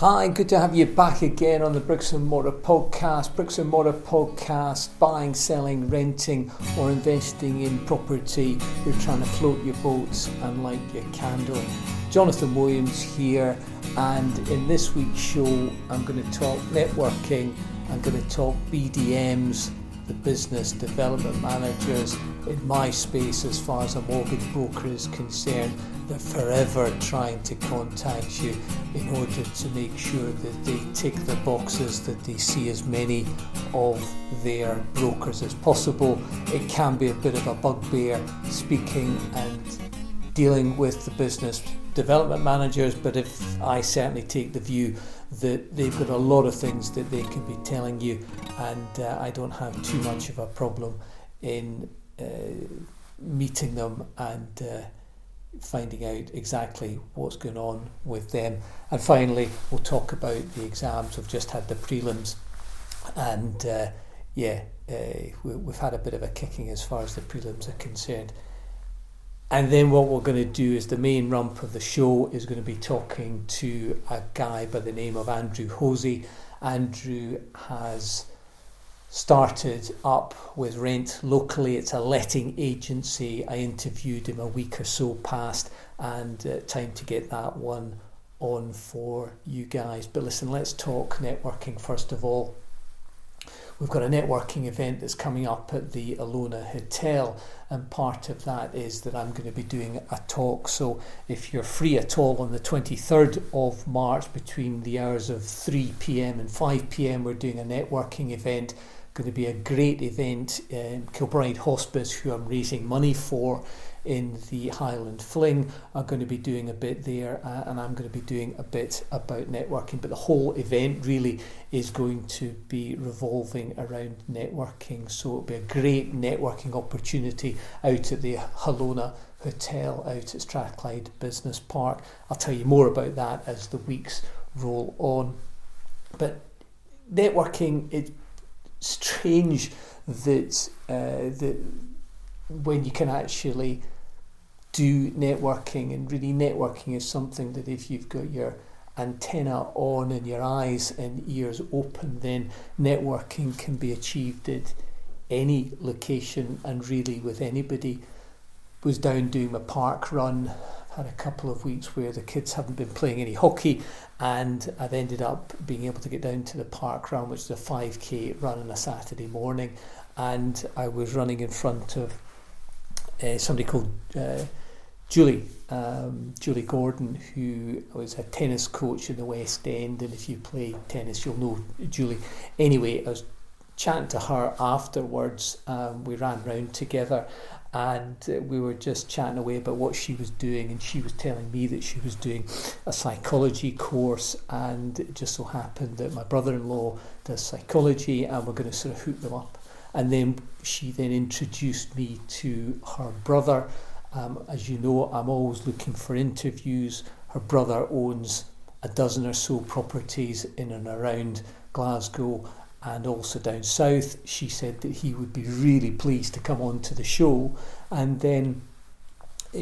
Hi, good to have you back again on the Bricks and Mortar podcast. Bricks and Mortar podcast, buying, selling, renting, or investing in property. You're trying to float your boats and light your candle. Jonathan Williams here, and in this week's show, I'm going to talk networking, I'm going to talk BDMs, the business development managers in my space as far as a mortgage broker is concerned. They're forever trying to contact you in order to make sure that they tick the boxes, that they see as many of their brokers as possible. It can be a bit of a bugbear speaking and dealing with the business development managers, but if I certainly take the view that they've got a lot of things that they can be telling you, and uh, I don't have too much of a problem in uh, meeting them and uh, finding out exactly what's going on with them. And finally, we'll talk about the exams. We've just had the prelims, and uh, yeah, uh, we, we've had a bit of a kicking as far as the prelims are concerned. And then what we're going to do is the main rump of the show is going to be talking to a guy by the name of Andrew Hosie. Andrew has started up with Rent locally. It's a letting agency. I interviewed him a week or so past, and uh, time to get that one on for you guys. But listen, let's talk networking first of all. We've got a networking event that's coming up at the Alona Hotel, and part of that is that I'm going to be doing a talk. So, if you're free at all on the 23rd of March between the hours of 3 pm and 5 pm, we're doing a networking event. Going to be a great event. Um, Kilbryde Hospice, who I'm raising money for, in the Highland Fling are going to be doing a bit there, uh, and I'm going to be doing a bit about networking. But the whole event really is going to be revolving around networking. So it'll be a great networking opportunity out at the Alona Hotel out at Strathclyde Business Park. I'll tell you more about that as the weeks roll on. But networking, it's strange that uh, that when you can actually do networking and really networking is something that if you've got your antenna on and your eyes and ears open then networking can be achieved at any location and really with anybody was down doing my park run had a couple of weeks where the kids haven't been playing any hockey and I've ended up being able to get down to the park run which is a 5k run on a Saturday morning and I was running in front of uh, somebody called uh, Julie, um, Julie Gordon, who was a tennis coach in the West End, and if you play tennis, you'll know Julie. Anyway, I was chatting to her afterwards. Um, we ran round together, and uh, we were just chatting away about what she was doing, and she was telling me that she was doing a psychology course, and it just so happened that my brother-in-law does psychology, and we're going to sort of hook them up. And then she then introduced me to her brother um, as you know, I'm always looking for interviews. Her brother owns a dozen or so properties in and around Glasgow and also down south. She said that he would be really pleased to come on to the show. And then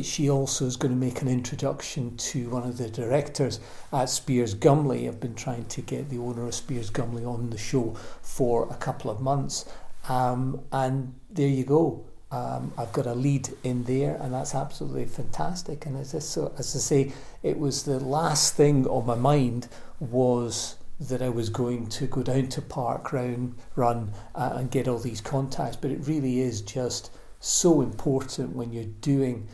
she also is going to make an introduction to one of the directors at Speirs Gumley. I've been trying to get the owner of Speirs Gumley on the show for a couple of months. Um, and there you go um, I've got a lead in there, and that's absolutely fantastic. And as I, so, as I say, it was the last thing on my mind was that I was going to go down to Park Round Run uh, and get all these contacts. But it really is just so important when you're doing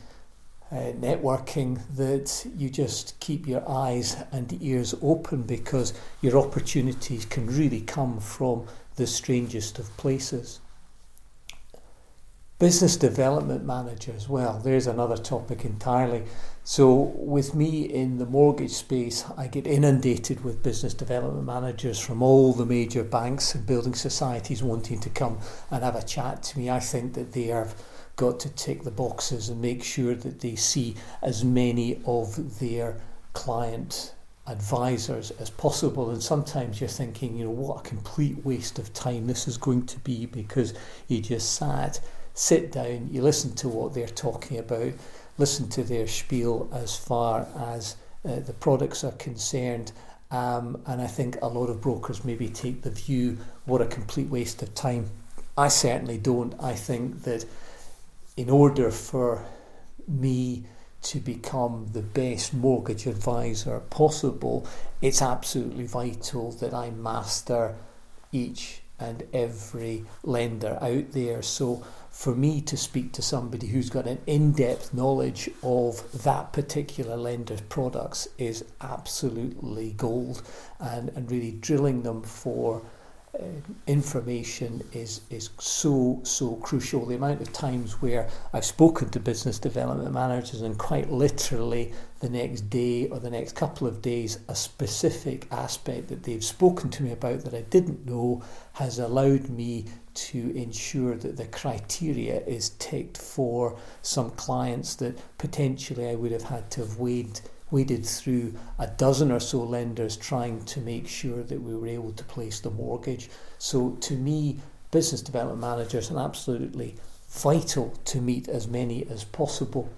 uh, networking that you just keep your eyes and ears open because your opportunities can really come from the strangest of places business development manager as well. There's another topic entirely. So, with me in the mortgage space, I get inundated with business development managers from all the major banks and building societies wanting to come and have a chat to me. I think that they have got to tick the boxes and make sure that they see as many of their client advisors as possible and sometimes you're thinking you know what a complete waste of time this is going to be because you just sat sit down, you listen to what they're talking about, listen to their spiel as far as uh, the products are concerned. Um, and I think a lot of brokers maybe take the view, what a complete waste of time. I certainly don't. I think that in order for me to become the best mortgage advisor possible, it's absolutely vital that I master each and every lender out there. So for me to speak to somebody who's got an in-depth knowledge of that particular lender's products is absolutely gold and, and really drilling them for uh, information is is so so crucial. The amount of times where I've spoken to business development managers and quite literally the next day or the next couple of days, a specific aspect that they've spoken to me about that I didn't know has allowed me to ensure that the criteria is ticked for some clients that potentially I would have had to have weighed waded through a dozen or so lenders trying to make sure that we were able to place the mortgage. So to me, business development managers are absolutely vital to meet as many as possible.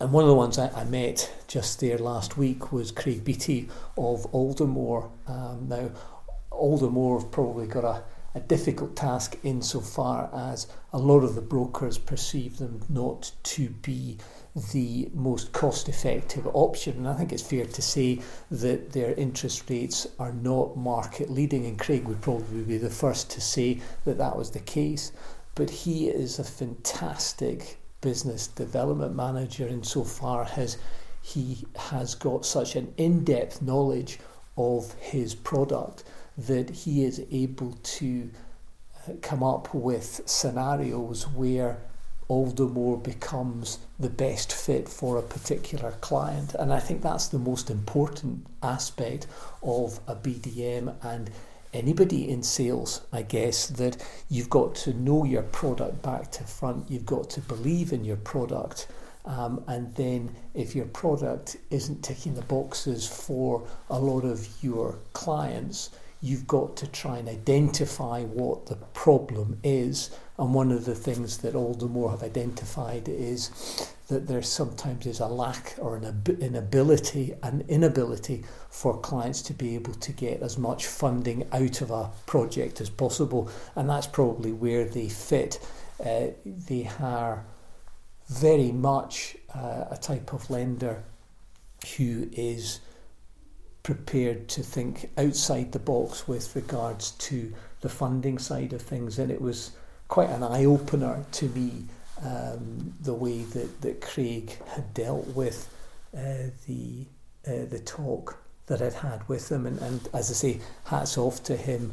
And one of the ones I, I met just there last week was Craig Beattie of Aldermore. Um, now, Aldermore have probably got a, a difficult task insofar as a lot of the brokers perceive them not to be the most cost effective option. And I think it's fair to say that their interest rates are not market leading, and Craig would probably be the first to say that that was the case. But he is a fantastic business development manager insofar as he has got such an in depth knowledge of his product that he is able to uh, come up with scenarios where Aldermore becomes the best fit for a particular client. And I think that's the most important aspect of a BDM and anybody in sales, I guess, that you've got to know your product back to front, you've got to believe in your product. Um, and then, if your product isn't ticking the boxes for a lot of your clients, you've got to try and identify what the problem is. And one of the things that Aldermore have identified is that there sometimes is a lack or an inability, an inability for clients to be able to get as much funding out of a project as possible. And that's probably where they fit. Uh, they are very much uh, a type of lender who is prepared to think outside the box with regards to the funding side of things, and it was quite an eye opener to me um, the way that, that Craig had dealt with uh, the uh, the talk that I'd had with him, and, and as I say, hats off to him.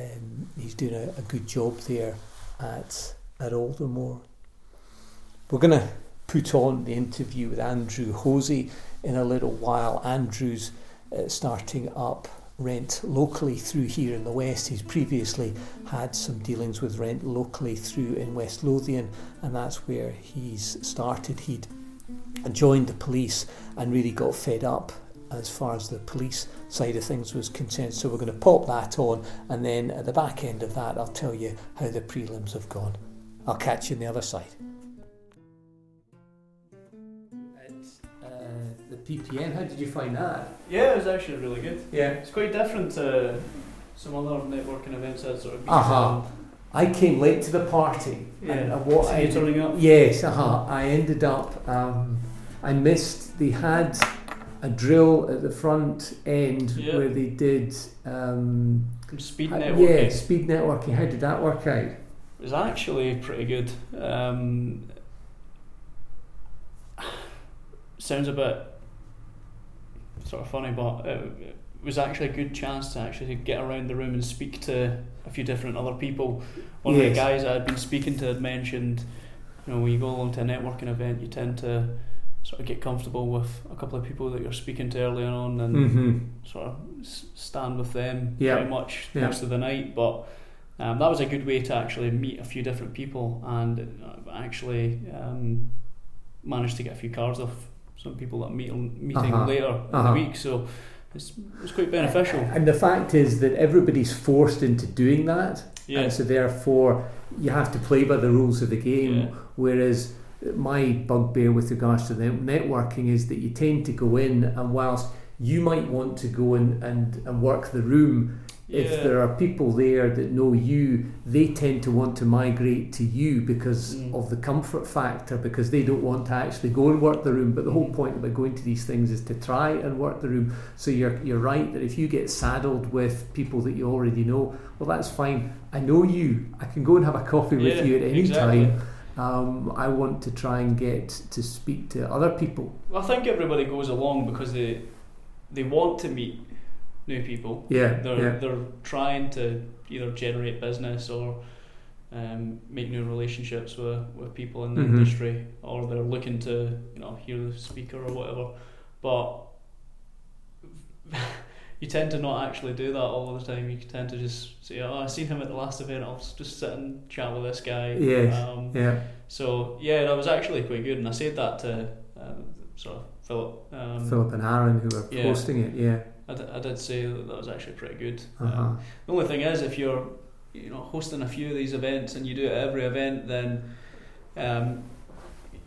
Um, he's doing a, a good job there at at Aldermore. We're going to put on the interview with Andrew Hosie in a little while. Andrew's uh, starting up rent locally through here in the west. He's previously had some dealings with rent locally through in West Lothian, and that's where he's started. He'd joined the police and really got fed up as far as the police side of things was concerned. So we're going to pop that on, and then at the back end of that, I'll tell you how the prelims have gone. I'll catch you on the other side. PPN. How did you find that? Yeah, it was actually really good. Yeah, it's quite different to some other networking events I've sort of been uh-huh. I came late to the party. Yeah, and what I turning up? Yes, uh-huh. I ended up. Um, I missed. They had a drill at the front end yeah. where they did um, speed networking. Yeah, speed networking. How did that work out? It was actually pretty good. Um, sounds a bit sort of funny, but it, was actually a good chance to actually get around the room and speak to a few different other people. One yes. of the guys I had been speaking to had mentioned, you know, when you go along to a networking event, you tend to sort of get comfortable with a couple of people that you're speaking to earlier on and mm-hmm. sort of stand with them yep. pretty much yep. most of the night. But um, that was a good way to actually meet a few different people and uh, actually um, managed to get a few cards off some people that meet meeting uh-huh. later uh-huh. in the week. So it's, it's quite beneficial. And the fact is that everybody's forced into doing that, yeah. and so therefore you have to play by the rules of the game. Yeah. Whereas my bugbear with regards to the networking is that you tend to go in and whilst you might want to go in and, and work the room if Yeah. there are people there that know you, they tend to want to migrate to you because Mm. of the comfort factor, because they don't want to actually go and work the room. But the whole Mm. point about going to these things is to try and work the room. So you're you're right that if you get saddled with people that you already know, well, that's fine. I know you. I can go and have a coffee with Yeah, you at any exactly. time. Um, I want to try and get to speak to other people. Well, I think everybody goes along because they they want to meet new people. Yeah, They're yeah. they're trying to either generate business or um, make new relationships with, with people in the Mhm. industry, or they're looking to you know hear the speaker or whatever. But you tend to not actually do that all the time. You tend to just say, "Oh, I seen him at the last event. I'll just sit and chat with this guy." Yes, Um, Yeah. So yeah, that was actually quite good, and I said that to uh, sort of Philip. Um, Philip and Aaron who were yeah. hosting it. Yeah. I, d- I did say that, that was actually pretty good. Uh-huh. Um, the only thing is, if you're you know hosting a few of these events and you do it at every event, then um,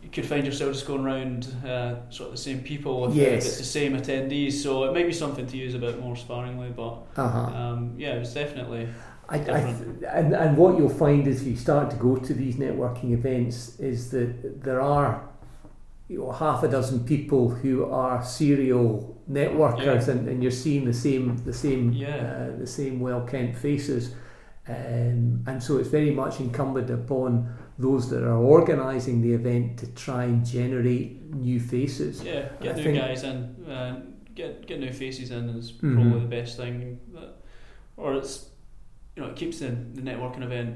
you could find yourself just going around uh, sort of the same people if, Yes. if it's the same attendees. So it might be something to use a bit more sparingly, but Uh-huh. um, yeah, it was definitely I, I, different. and, and what you'll find as you start to go to these networking events is that there are you know, half a dozen people who are serial networkers, Yeah. and, and you're seeing the same the same Yeah. uh, the same well kent faces, um, and so it's very much incumbent upon those that are organising the event to try and generate new faces. yeah get I new think- guys in, uh, get get new faces in is Mhm. probably the best thing. That, or it's you know it keeps the, the networking event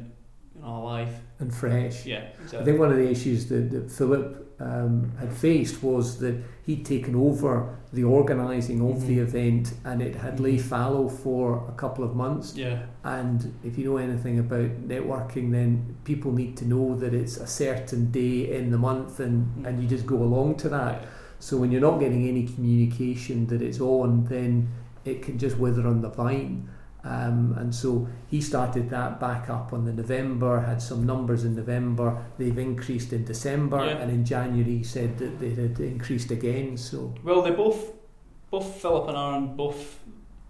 you know, alive. And fresh. Yeah, I think one of the issues that, that Philip um, had faced was that he'd taken over the organising of the Mhm. event and it had lay Mhm. fallow for a couple of months. yeah. And if you know anything about networking, then people need to know that it's a certain day in the month and, Mm. and you just go along to that. So when you're not getting any communication that it's on, then it can just wither on the vine. Um, and so he started that back up on the November, had some numbers in November. They've increased in December, Yeah. and in January he said that they had increased again. So Well, they both, both Philip and Aaron, both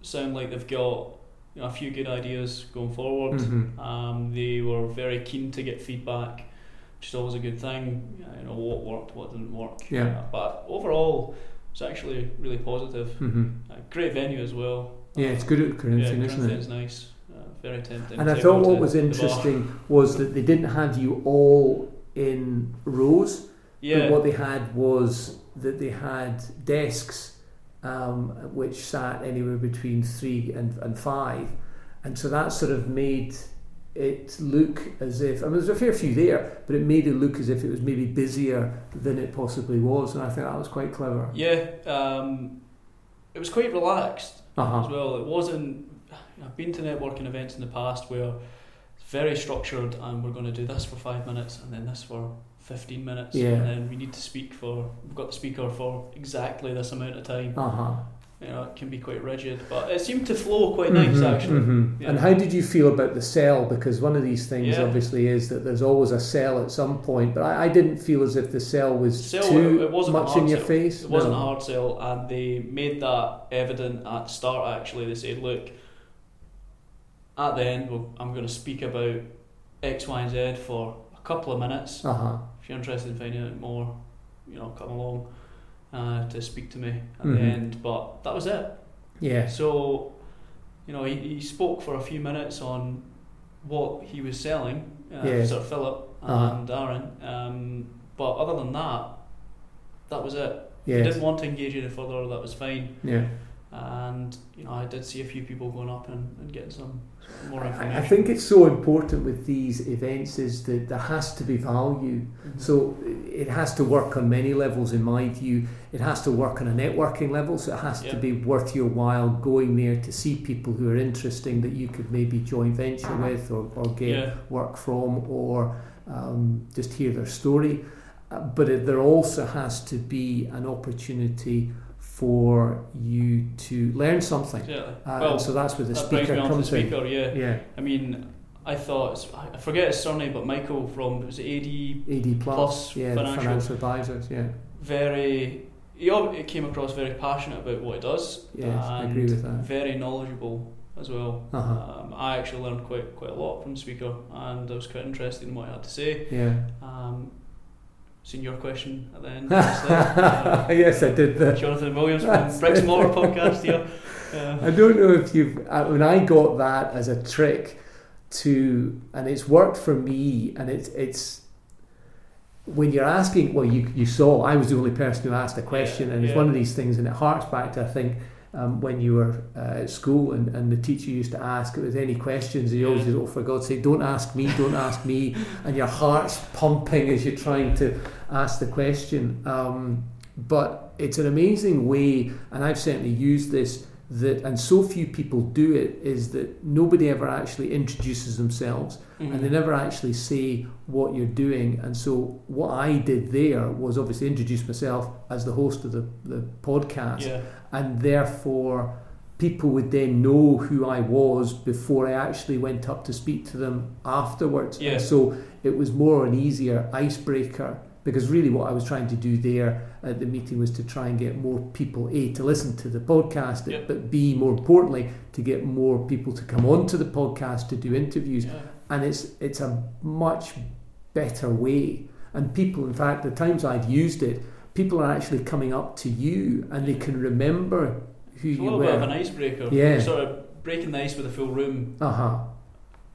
sound like they've got you know, a few good ideas going forward. Mhm. Um, they were very keen to get feedback, which is always a good thing. You know what worked, what didn't work. Yeah. Uh, but overall, it's actually really positive. hmm Uh, great venue as well. Yeah, it's good at Yeah, Corinthian, isn't it? Corinthian's nice. Uh, very tempting. And I thought what was interesting was that they didn't have you all in rows. Yeah. But what they had was that they had desks um, which sat anywhere between three and, and five. And so that sort of made it look as if, I mean, there's a fair few there, but it made it look as if it was maybe busier than it possibly was. And I think that was quite clever. Yeah, um, it was quite relaxed as Uh-huh. well. It wasn't. I've been to networking events in the past where it's very structured, and we're going to do this for five minutes, and then this for fifteen minutes, Yeah. and then we need to speak for. We've got the speaker for exactly this amount of time. Uh-huh. You know, it can be quite rigid, but it seemed to flow quite nice Mhm, actually. mhm. Yeah. And how did you feel about the sell? Because one of these things Yeah. obviously is that there's always a sell at some point, but I, I didn't feel as if the sell was Sell, too it- it wasn't much in your sell. face. It wasn't a hard sell, and they made that evident at the start. Actually, they said, "Look, at the end, we'll, I'm going to speak about X, Y, and Z for a couple of minutes. Uh-huh. If you're interested in finding out more, you know, come along uh, to speak to me at Mhm. the end." But that was it. Yeah. So, you know, he, he spoke for a few minutes on what he was selling, uh, Yeah. sort of Philip Uh-huh. and Aaron. Um, but other than that, that was it. He didn't want to engage any further, that was fine. Yeah. And, you know, I did see a few people going up and, and getting some more information. I think it's so important with these events is that there has to be value. Mhm. So it has to work on many levels, in my view. It has to work on a networking level, so it has to be worth your while going there to see people who are interesting that you could maybe joint venture with or, or get Yeah. work from or um, just hear their story. Uh, but it, there also has to be an opportunity for you to learn something. Exactly. Uh, well, so that's where the that brings speaker to the comes in. speaker, yeah. Yeah. I mean, I thought I forget his surname, but Michael from was it AD AD Plus, Plus yeah, Financial. financial advisors, yeah, very. He came across very passionate about what he does. yes, I agree with that. Very knowledgeable as well. Uh-huh. Um, I actually learned quite quite a lot from the speaker, and I was quite interested in what he had to say. Yeah. Um, seen your question at the end. Uh, yes, I did. The, Jonathan Williams from Bricks podcast here. Uh, I don't know if you've. uh, When I got that as a trick to, and it's worked for me, and it's it's when you're asking. Well, you you saw I was the only person who asked a question, Yeah, and it's yeah. one of these things, and it harks back to I think. Um, when you were uh, at school and, and the teacher used to ask if there's any questions, he always Yeah. said, oh, for God's sake, don't ask me, don't ask me. And your heart's pumping as you're trying to ask the question. Um, but it's an amazing way, and I've certainly used this, that, and so few people do it, is that nobody ever actually introduces themselves mhm. and they never actually say what you're doing. And so, what I did there was obviously introduce myself as the host of the, the podcast, yeah, and therefore, people would then know who I was before I actually went up to speak to them afterwards. Yeah. And so, it was more an easier icebreaker because really what I was trying to do there at the meeting was to try and get more people a to listen to the podcast Yep. but b more importantly to get more people to come onto the podcast to do interviews yeah. and it's it's a much better way and people in fact the times I've used it people are actually coming up to you and they can remember who It's a you little bit of an icebreaker. Yeah. Sort of breaking the ice with a full room uh-huh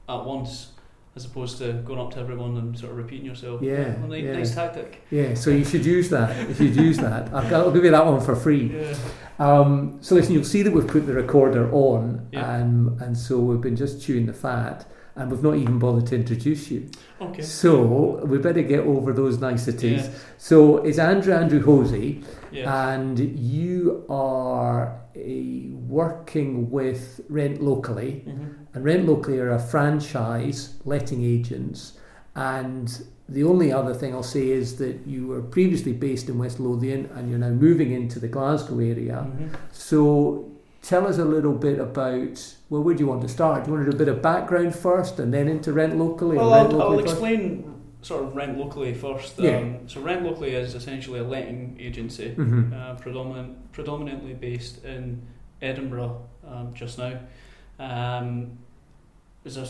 at once, as opposed to going up to everyone and sort of repeating yourself. Yeah, Well, ni- yeah. Nice tactic. yeah so you should use that if you should use that I'll, give you that one for free Yeah. Um, so listen, you'll see that we've put the recorder on, Yeah. um, and so we've been just chewing the fat, and we've not even bothered to introduce you. Okay. So we better get over those niceties. Yeah. So it's Andrew Andrew Hosie, and you are a, working with Rent Locally, Mhm. And Rent Locally are a franchise letting agents. And the only other thing I'll say is that you were previously based in West Lothian and you're now moving into the Glasgow area. Mhm. So tell us a little bit about, well, where do you want to start? Do you want to do a bit of background first and then into Rent Locally? Well, rent I'll, I'll explain sort of rent locally first. Yeah. Um, so rent locally is essentially a letting agency, Mhm. uh, predominant, predominantly based in Edinburgh um, just now. Um, was a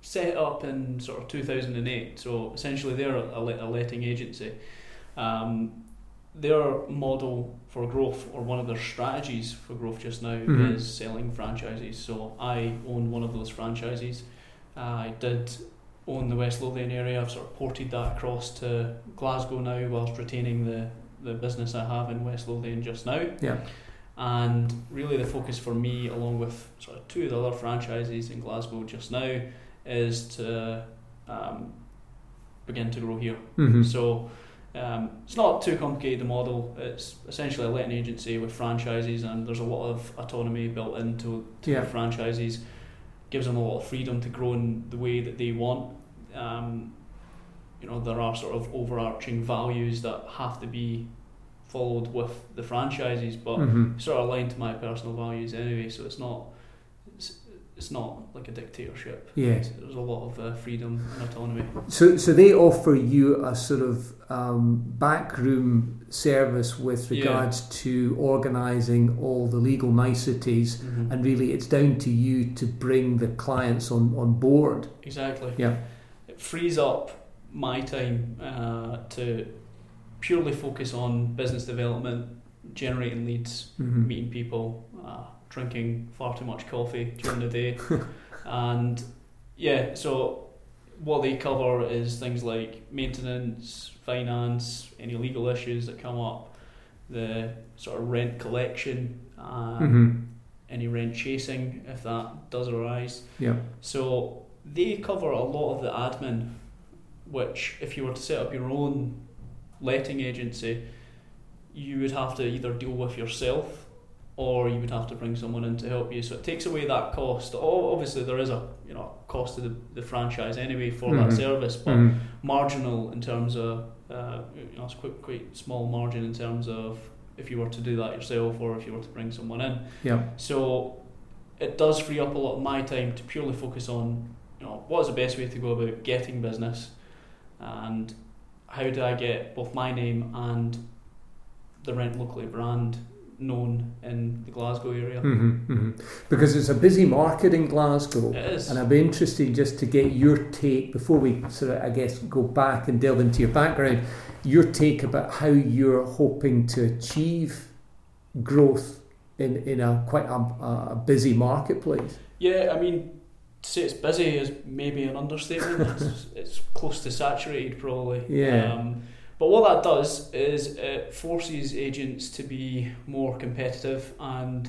set up in sort of 2008. So essentially, they're a, a letting agency. Um, their model for growth, or one of their strategies for growth just now, Mhm. is selling franchises. So I own one of those franchises. I did own the West Lothian area. I've sort of ported that across to Glasgow now, whilst retaining the the business I have in West Lothian just now. Yeah. And really, the focus for me, along with sort of two of the other franchises in Glasgow just now, is to um, begin to grow here. Mhm. So um, it's not too complicated. The model it's essentially a letting agency with franchises, and there's a lot of autonomy built into to Yeah. the franchises. Gives them a lot of freedom to grow in the way that they want. Um, you know, there are sort of overarching values that have to be followed with the franchises, but Mhm. sort of aligned to my personal values anyway. So it's not. It's, it's not like a dictatorship. Yeah. There's a lot of uh, freedom and autonomy. So, so they offer you a sort of um, backroom service with Yeah. regards to organising all the legal niceties, Mm-hmm. and really it's down to you to bring the clients on, on board. Exactly. Yeah. It frees up my time uh, to purely focus on business development, generating leads, Mhm. meeting people, uh, drinking far too much coffee during the day, and yeah. So what they cover is things like maintenance, finance, any legal issues that come up, the sort of rent collection, um, Mhm. any rent chasing if that does arise. Yeah. So they cover a lot of the admin, which if you were to set up your own letting agency, you would have to either deal with yourself or you would have to bring someone in to help you. So it takes away that cost. Obviously, there is a you know cost to the, the franchise anyway for Mhm. that service, but Mhm. marginal in terms of uh, you know it's quite quite small margin in terms of if you were to do that yourself or if you were to bring someone in. Yeah. So it does free up a lot of my time to purely focus on you know, what is the best way to go about getting business, and how do I get both my name and the Rent Locally brand known in the Glasgow area. Mm-hmm, mm-hmm. Because it's a busy market in Glasgow. It is. And I'd be interested just to get your take before we sort of, I guess, go back and delve into your background, your take about how you're hoping to achieve growth in, in a quite a, a busy marketplace. Yeah, I mean, to say it's busy is maybe an understatement. it's, it's, close to saturated, probably. Yeah. Um, but what that does is it forces agents to be more competitive and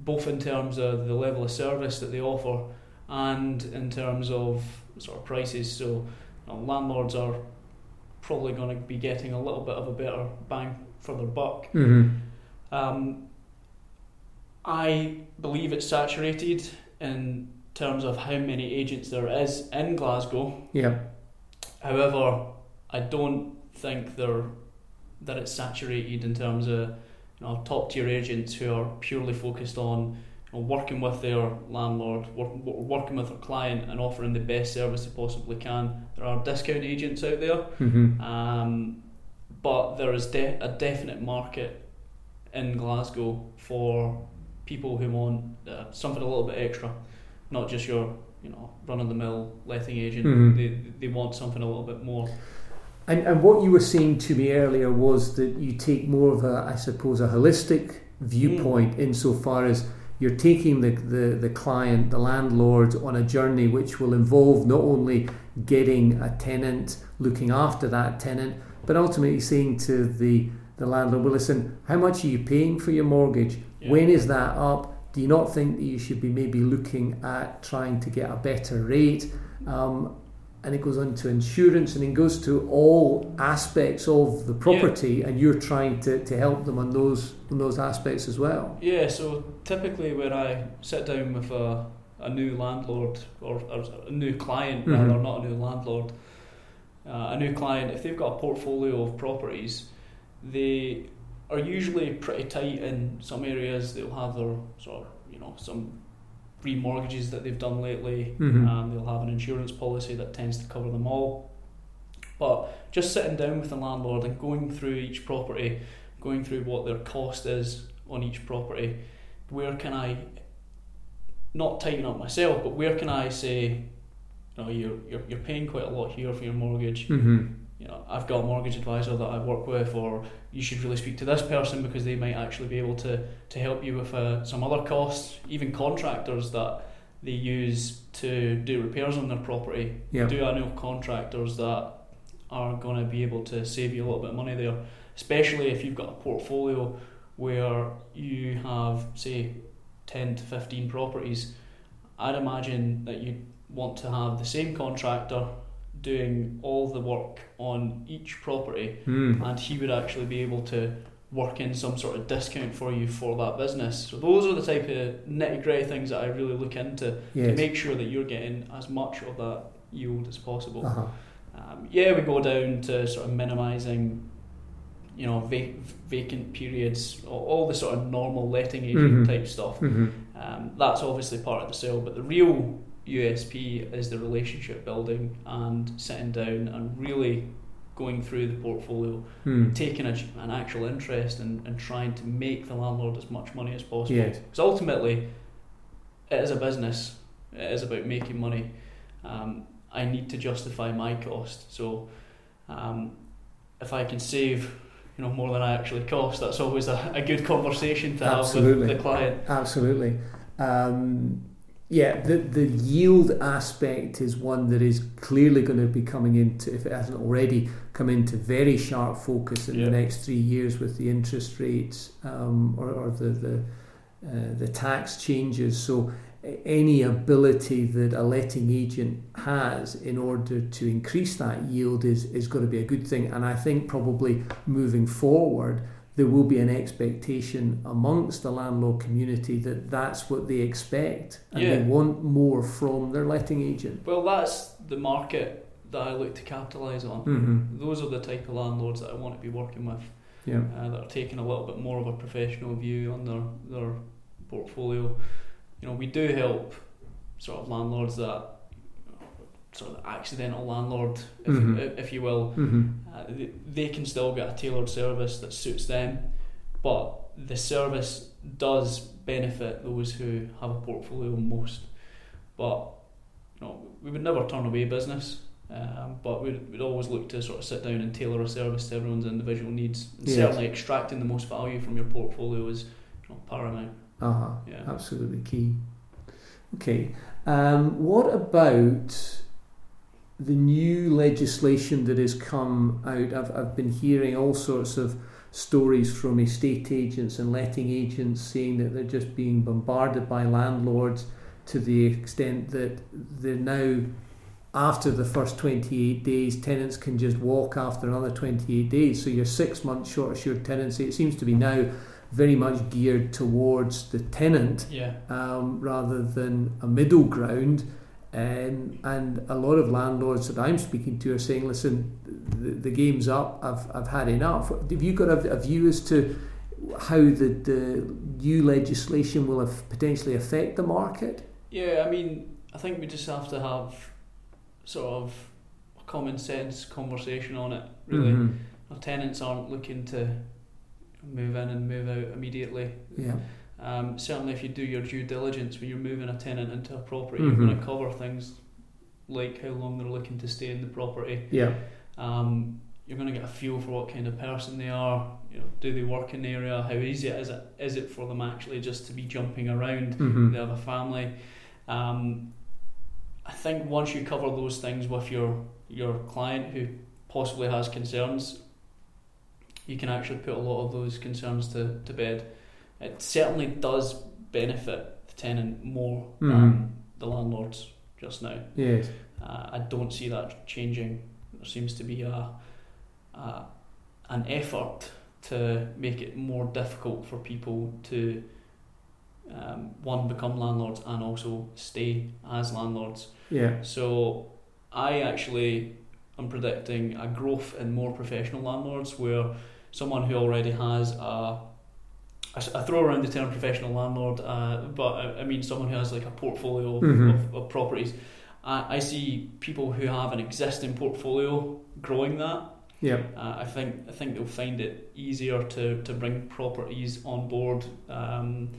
both in terms of the level of service that they offer and in terms of sort of prices. So you know, landlords are probably going to be getting a little bit of a better bang for their buck. Mm-hmm. Um, I believe it's saturated in terms of how many agents there is in Glasgow. Yeah. However, I don't think they're that it's saturated in terms of you know, top tier agents who are purely focused on you know, working with their landlord, work, working with their client, and offering the best service they possibly can. There are discount agents out there, mm-hmm. um, but there is de- a definite market in Glasgow for people who want uh, something a little bit extra, not just your you know run of the mill letting agent. Mm-hmm. They they want something a little bit more. And, and what you were saying to me earlier was that you take more of a, I suppose, a holistic viewpoint mm. insofar as you're taking the, the, the client, the landlord, on a journey which will involve not only getting a tenant, looking after that tenant, but ultimately saying to the, the landlord, well, listen, how much are you paying for your mortgage? Yeah. When is that up? Do you not think that you should be maybe looking at trying to get a better rate? Um, and it goes on to insurance and it goes to all aspects of the property yeah. and you're trying to, to help them on those on those aspects as well yeah so typically when i sit down with a, a new landlord or, or a new client mm-hmm. rather not a new landlord uh, a new client if they've got a portfolio of properties they are usually pretty tight in some areas they'll have their sort of you know some remortgages that they've done lately. Mm-hmm. Um, they'll have an insurance policy that tends to cover them all. But just sitting down with the landlord and going through each property, going through what their cost is on each property, where can I not tighten up myself, but where can I say, you know, you're you're, you're paying quite a lot here for your mortgage. Mm-hmm you know, I've got a mortgage advisor that I work with, or you should really speak to this person because they might actually be able to, to help you with uh, some other costs, even contractors that they use to do repairs on their property. Yep. Do I know contractors that are going to be able to save you a little bit of money there, especially if you've got a portfolio where you have, say, 10 to 15 properties. I'd imagine that you want to have the same contractor doing all the work on each property, mm. and he would actually be able to work in some sort of discount for you for that business. So those are the type of nitty gritty things that I really look into yes. to make sure that you're getting as much of that yield as possible. Uh-huh. Um, yeah, we go down to sort of minimising, you know, vac- vacant periods, all, all, the sort of normal letting agent mm-hmm. type stuff. Mm-hmm. Um, that's obviously part of the sale, but the real USP is the relationship building and sitting down and really going through the portfolio, hmm. taking a, an actual interest and, and trying to make the landlord as much money as possible. Yes. Because ultimately, it is a business. It is about making money. Um, I need to justify my cost. So, um, if I can save, you know, more than I actually cost, that's always a, a good conversation to Absolutely. have with the client. Absolutely. Um, yeah, the the yield aspect is one that is clearly going to be coming into, if it hasn't already come into very sharp focus in yeah. the next three years with the interest rates um, or, or the the uh, the tax changes. So any ability that a letting agent has in order to increase that yield is is going to be a good thing. And I think probably moving forward there will be an expectation amongst the landlord community that that's what they expect and yeah. they want more from their letting agent. Well, that's the market that I look to capitalise on. Mm-hmm. Those are the type of landlords that I want to be working with. Yeah. Uh, that are taking a little bit more of a professional view on their their portfolio. You know, we do help sort of landlords that sort of accidental landlord, if, mm-hmm. if you will, mm-hmm. uh, they, they can still get a tailored service that suits them, but the service does benefit those who have a portfolio most. But you know, we would never turn away business. Um, but we'd, we'd always look to sort of sit down and tailor a service to everyone's individual needs. And yes. Certainly, extracting the most value from your portfolio is you know, paramount. Uh huh. Yeah. Absolutely key. Okay. Um, what about the new legislation that has come out? I've, I've been hearing all sorts of stories from estate agents and letting agents saying that they're just being bombarded by landlords to the extent that they're now after the first 28 days, tenants can just walk after another 28 days. So you're six months short assured tenancy. It seems to be now very much geared towards the tenant yeah. um, rather than a middle ground. Um, and a lot of landlords that I'm speaking to are saying, listen, the, the game's up, I've, I've had enough. Have you got a, a view as to how the, the new legislation will have potentially affect the market? Yeah, I mean, I think we just have to have sort of a common sense conversation on it. Really, mm-hmm. our tenants aren't looking to move in and move out immediately. Yeah. Um, certainly, if you do your due diligence when you're moving a tenant into a property, mm-hmm. you're going to cover things like how long they're looking to stay in the property. Yeah. Um, you're going to get a feel for what kind of person they are. You know, do they work in the area? How easy is it is it for them actually just to be jumping around? Mm-hmm. They have a family. Um, I think once you cover those things with your your client who possibly has concerns, you can actually put a lot of those concerns to, to bed. It certainly does benefit the tenant more mm-hmm. than the landlords just now. Yes. Uh, I don't see that changing. There seems to be a, a an effort to make it more difficult for people to um, one become landlords and also stay as landlords. Yeah. So I actually am predicting a growth in more professional landlords where someone who already has a I, throw around the term professional landlord, uh, but I, I, mean someone who has like a portfolio mm-hmm. of, of, properties. I, I see people who have an existing portfolio growing that. Yeah. Uh, I think I think they'll find it easier to, to bring properties on board, um,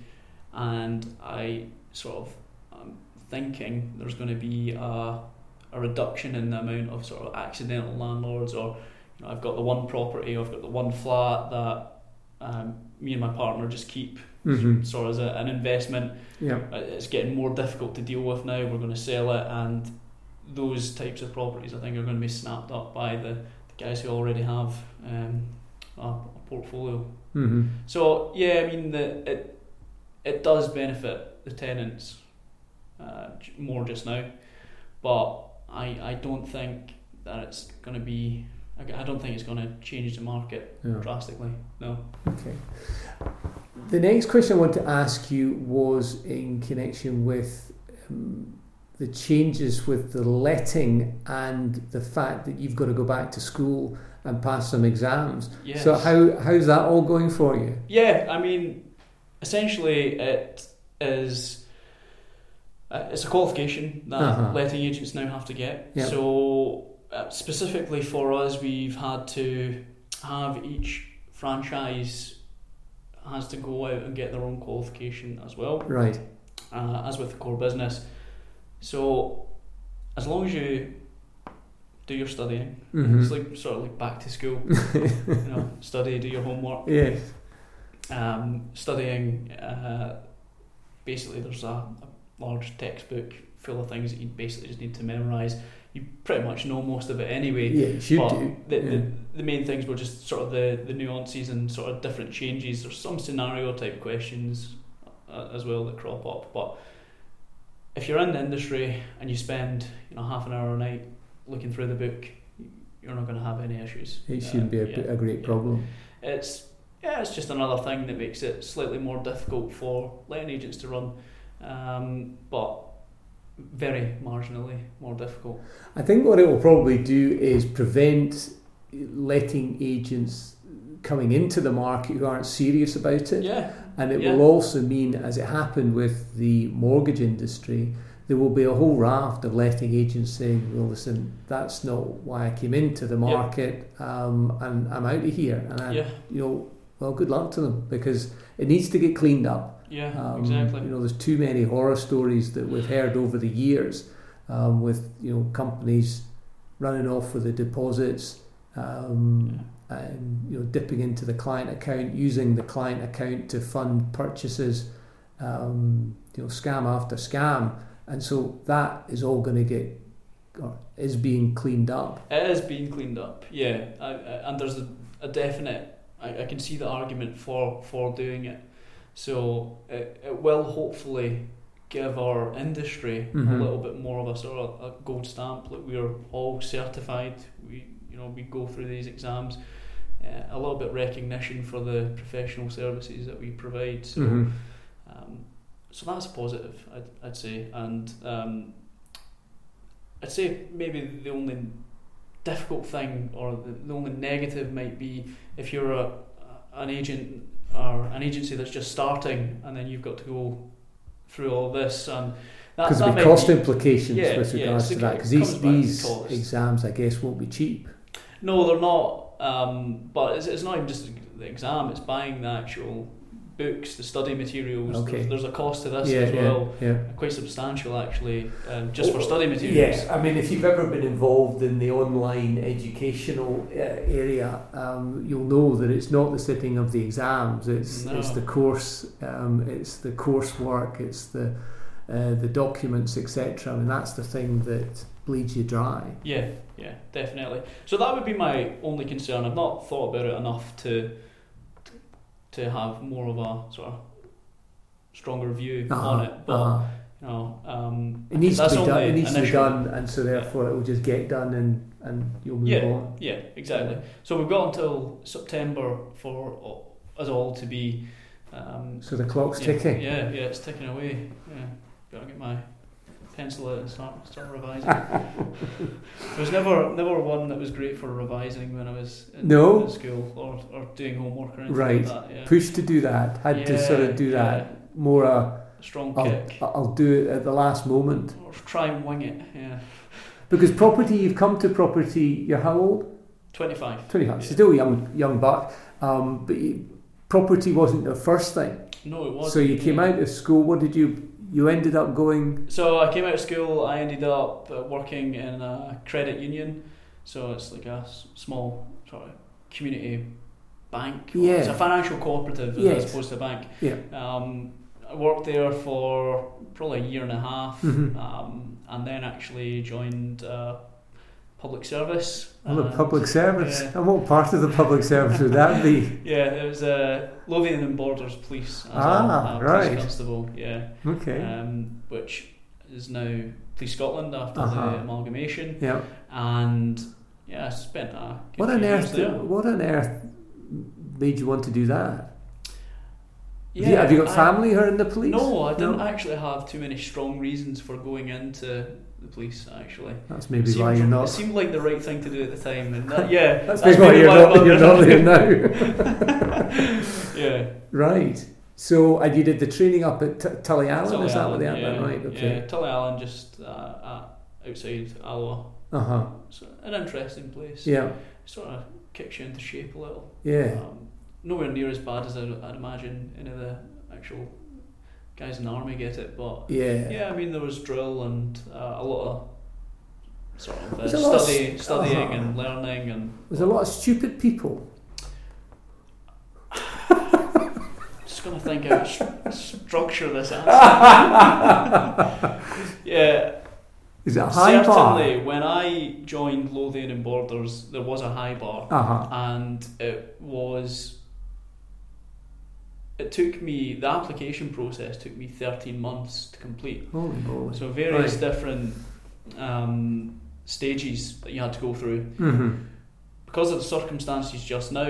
and I sort of am thinking there's going to be a, a reduction in the amount of sort of accidental landlords or you know, I've got the one property, I've got the one flat that um, me and my partner just keep mm-hmm. sort of as a, an investment. Yeah. Uh, it's getting more difficult to deal with now. We're going to sell it, and those types of properties I think are going to be snapped up by the, the guys who already have um, a, a, portfolio. Mm-hmm. So yeah, I mean the it it does benefit the tenants uh, more just now, but I I don't think that it's going to be I don't think it's going to change the market yeah. drastically. No. Okay. The next question I want to ask you was in connection with um, the changes with the letting and the fact that you've got to go back to school and pass some exams. Yes. So how how's that all going for you? Yeah, I mean, essentially it is. Uh, it's a qualification that uh-huh. letting agents now have to get. Yep. So uh, specifically for us, we've had to have each franchise has to go out and get their own qualification as well. Right. Uh, as with the core business. So, as long as you do your studying, mm-hmm. it's like sort of like back to school. you know, study, do your homework. Yes. Um, studying. Uh, basically, there's a, a large textbook full of things that you basically just need to memorize you pretty much know most of it anyway. Yeah, you should but do. The, yeah. the, the main things were just sort of the, the nuances and sort of different changes. There's some scenario type questions uh, as well that crop up. But if you're in the industry and you spend you know half an hour a night looking through the book, you're not going to have any issues. It shouldn't uh, be a, yeah, a great problem. It's yeah, it's just another thing that makes it slightly more difficult for letting agents to run. Um, but very marginally more difficult. I think what it will probably do is prevent letting agents coming into the market who aren't serious about it. Yeah. And it yeah. will also mean, as it happened with the mortgage industry, there will be a whole raft of letting agents saying, "Well, listen, that's not why I came into the market, um, and I'm out of here." And I, Yeah. you know, well, good luck to them because it needs to get cleaned up. Yeah, Um, exactly. You know, there's too many horror stories that we've heard over the years um, with you know companies running off with the deposits um, and you know dipping into the client account, using the client account to fund purchases, um, you know, scam after scam, and so that is all going to get or is being cleaned up. It is being cleaned up, yeah, I, I, and there's a, a definite. I, I can see the argument for for doing it. So it, it will hopefully give our industry Mhm. a little bit more of a sort of a gold stamp. Like we are all certified. We you know we go through these exams. Uh, a little bit recognition for the professional services that we provide. So. Mhm. Um, so that's positive, I'd, I'd say, and um, I'd say maybe the only difficult thing or the, the only negative might be if you're a, an agent or an agency that's just starting and then you've got to go through all this and Because there'll be cost be- implications Yeah, with regards so to that. Because these comes back to these cost. exams, I guess, won't be cheap. No, they're not. Um, but it's, it's not even just the exam; it's buying the actual books, the study materials. Okay. There's, there's a cost to this yeah, as well. yeah. yeah. quite substantial actually, um, just for Oh, study materials. Yeah, I mean, if you've ever been involved in the online educational uh, area, um, you'll know that it's not the sitting of the exams. It's it's the course, um, it's the coursework, it's the uh, the documents, etc. I mean, that's the thing that bleeds you dry. Yeah, yeah, definitely. So that would be my only concern. I've not thought about it enough to to have more of a sort of stronger view on it. But uh-huh. you know, um, It needs to be done. It needs to be done, and so therefore it will just get done, and and you'll move Yeah. on. Yeah, exactly. So we've got until September for us all to be. Um, So the clock's yeah, ticking. Yeah, yeah, it's ticking away. Yeah, gotta get my pencil out and start start revising. there was never never one that was great for revising when I was in, No? in school or, or doing homework or anything Right. like that. Yeah. Push to do that. Had to sort of Yeah, do that yeah. more. Uh, Strong I'll, kick. I'll do it at the last moment. Or try and wing it. Yeah. Because property, you've come to property. You're how old? Twenty five. Twenty five. Yeah. Still young, young buck. Um, but you, property wasn't the first thing. No, it wasn't. So you came out of school. What did you? You ended up going. So I came out of school. I ended up uh, working in a credit union. So it's like a small sort of community bank. Well, It's Yeah. a financial cooperative Yes. as opposed to a bank. Yeah. Um, I worked there for probably a year and a half, Mhm. um, and then actually joined uh, public service. Well, the public service. yeah. And what part of the public service would that be? Yeah, it was uh, Lothian and Borders Police as Ah, a, a right. police constable. Yeah, Okay. um, which is now Police Scotland after Uh-huh. the amalgamation. yeah. And yeah, I spent a good What on earth? there. What on earth made you want to do that? Yeah, have, you, have you got I- family who are in the police? No, I didn't No? actually have too many strong reasons for going into the police. Actually, That's maybe it why seemed, you're not. It seemed like the right thing to do at the time, and that, yeah, That's, maybe why you're not. You're not there now. yeah, right. So, and you did the training up at T- Tulliallan. Tully is that what they Allen, yeah, Right. Okay. Yeah, Tulliallan, just uh, outside Alloa. Uh huh. It's an interesting place. Yeah. Sort of kicks you into shape a little. Yeah. Um, nowhere near as bad as I'd, I'd imagine any of the actual guys in the army get it, but Yeah. yeah, I mean there was drill and uh, a lot of sort of uh, lot of study, studying uh-huh. and learning and There's a lot of stupid people. just gonna think how to st- structure this answer. yeah, Is it a high bar? certainly. When I joined Lothian and Borders, there was a high bar. Uh huh. and it was it took me the application process took me 13 months to complete Holy moly. so various Right. different um, stages that you had to go through Mm-hmm. because of the circumstances just now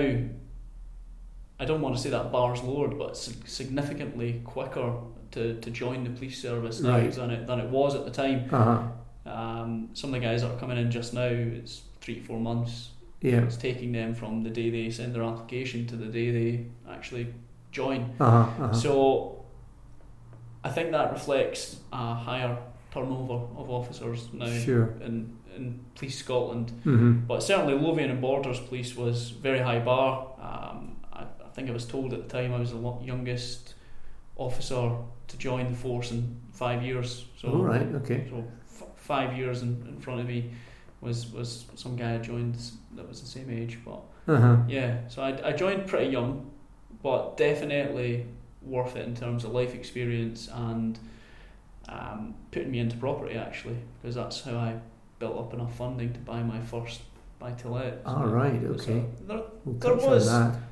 I don't want to say that bar's lowered but it's significantly quicker to, to join the police service now Right. than, it, than it was at the time Uh huh. um, some of the guys that are coming in just now it's three four months Yeah. it's taking them from the day they send their application to the day they actually join. Uh huh. Uh-huh. So I think that reflects a higher turnover of officers now Sure. in in Police Scotland. Mm-hmm. But certainly Lothian and Borders Police was very high bar. Um, I, I think I was told at the time I was the youngest officer to join the force in five years. So, All right. Okay. so f- five years in, in front of me was was some guy I joined that was the same age. But Uh huh. yeah, so I, I joined pretty young, but definitely worth it in terms of life experience and um, putting me into property actually, because that's how I built up enough funding to buy my first buy to let. All right. Okay. there, We'll there was-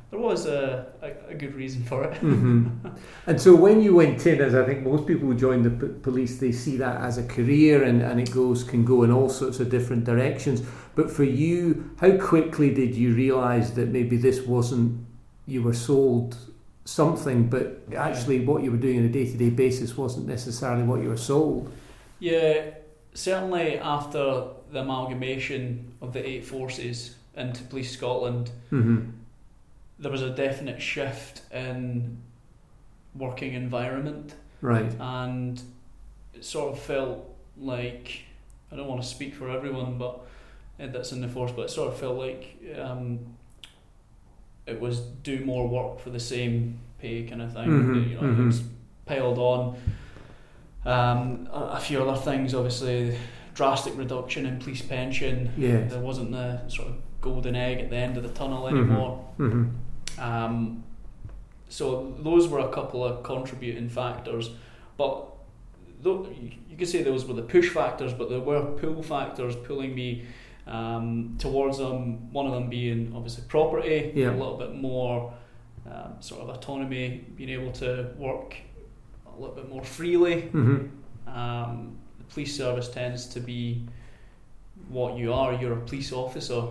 there was a, a, a good reason for it. hmm And so when you went in, as I think most people who join the p- police, they see that as a career and, and it goes can go in all sorts of different directions. But for you, how quickly did you realise that maybe this wasn't you were sold something, but actually what you were doing on a day to day basis wasn't necessarily what you were sold? Yeah, certainly after the amalgamation of the eight forces into Police Scotland, Mm-hmm. there was a definite shift in working environment Right. and it sort of felt like I don't want to speak for everyone but uh, that's in the force but it sort of felt like um, it was do more work for the same pay kind of thing Mhm, you know, mhm. it was piled on um, a, a few other things obviously drastic reduction in police pension Yes. there wasn't the sort of golden egg at the end of the tunnel Mhm. anymore Mm-hmm. um, so those were a couple of contributing factors, but though, you could say those were the push factors, but there were pull factors pulling me um, towards them. One of them being obviously property, Yeah. a little bit more um, sort of autonomy, being able to work a little bit more freely. Mm-hmm. Um, the police service tends to be what you are. You're a police officer,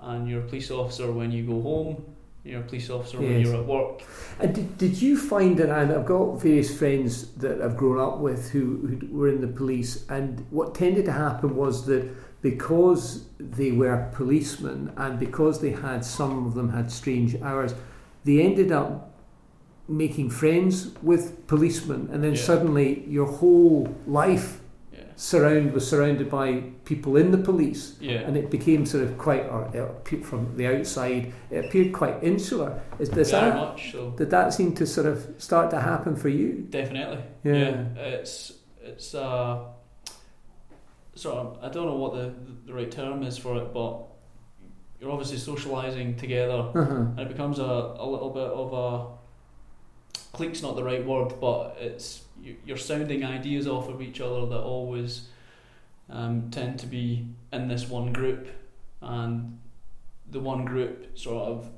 and you're a police officer when you go home. You're a police officer when you're at work. And did, did you find that, and I've got various friends that I've grown up with who, who were in the police, and what tended to happen was that because they were policemen and because they had, some of them had strange hours, they ended up making friends with policemen, and then Yeah. suddenly your whole life Yeah, surround was surrounded by people in the police. yeah. And it became sort of quite, or from the outside, it appeared quite insular. Is, does very that much so. did that seem to sort of start to happen for you? Definitely. Yeah. It's it's uh sort of I don't know what the the right term is for it, but you're obviously socialising together Uh-huh. and it becomes a, a little bit of a clique's not the right word, but it's you, you're sounding ideas off of each other that always um, tend to be in this one group, and the one group sort of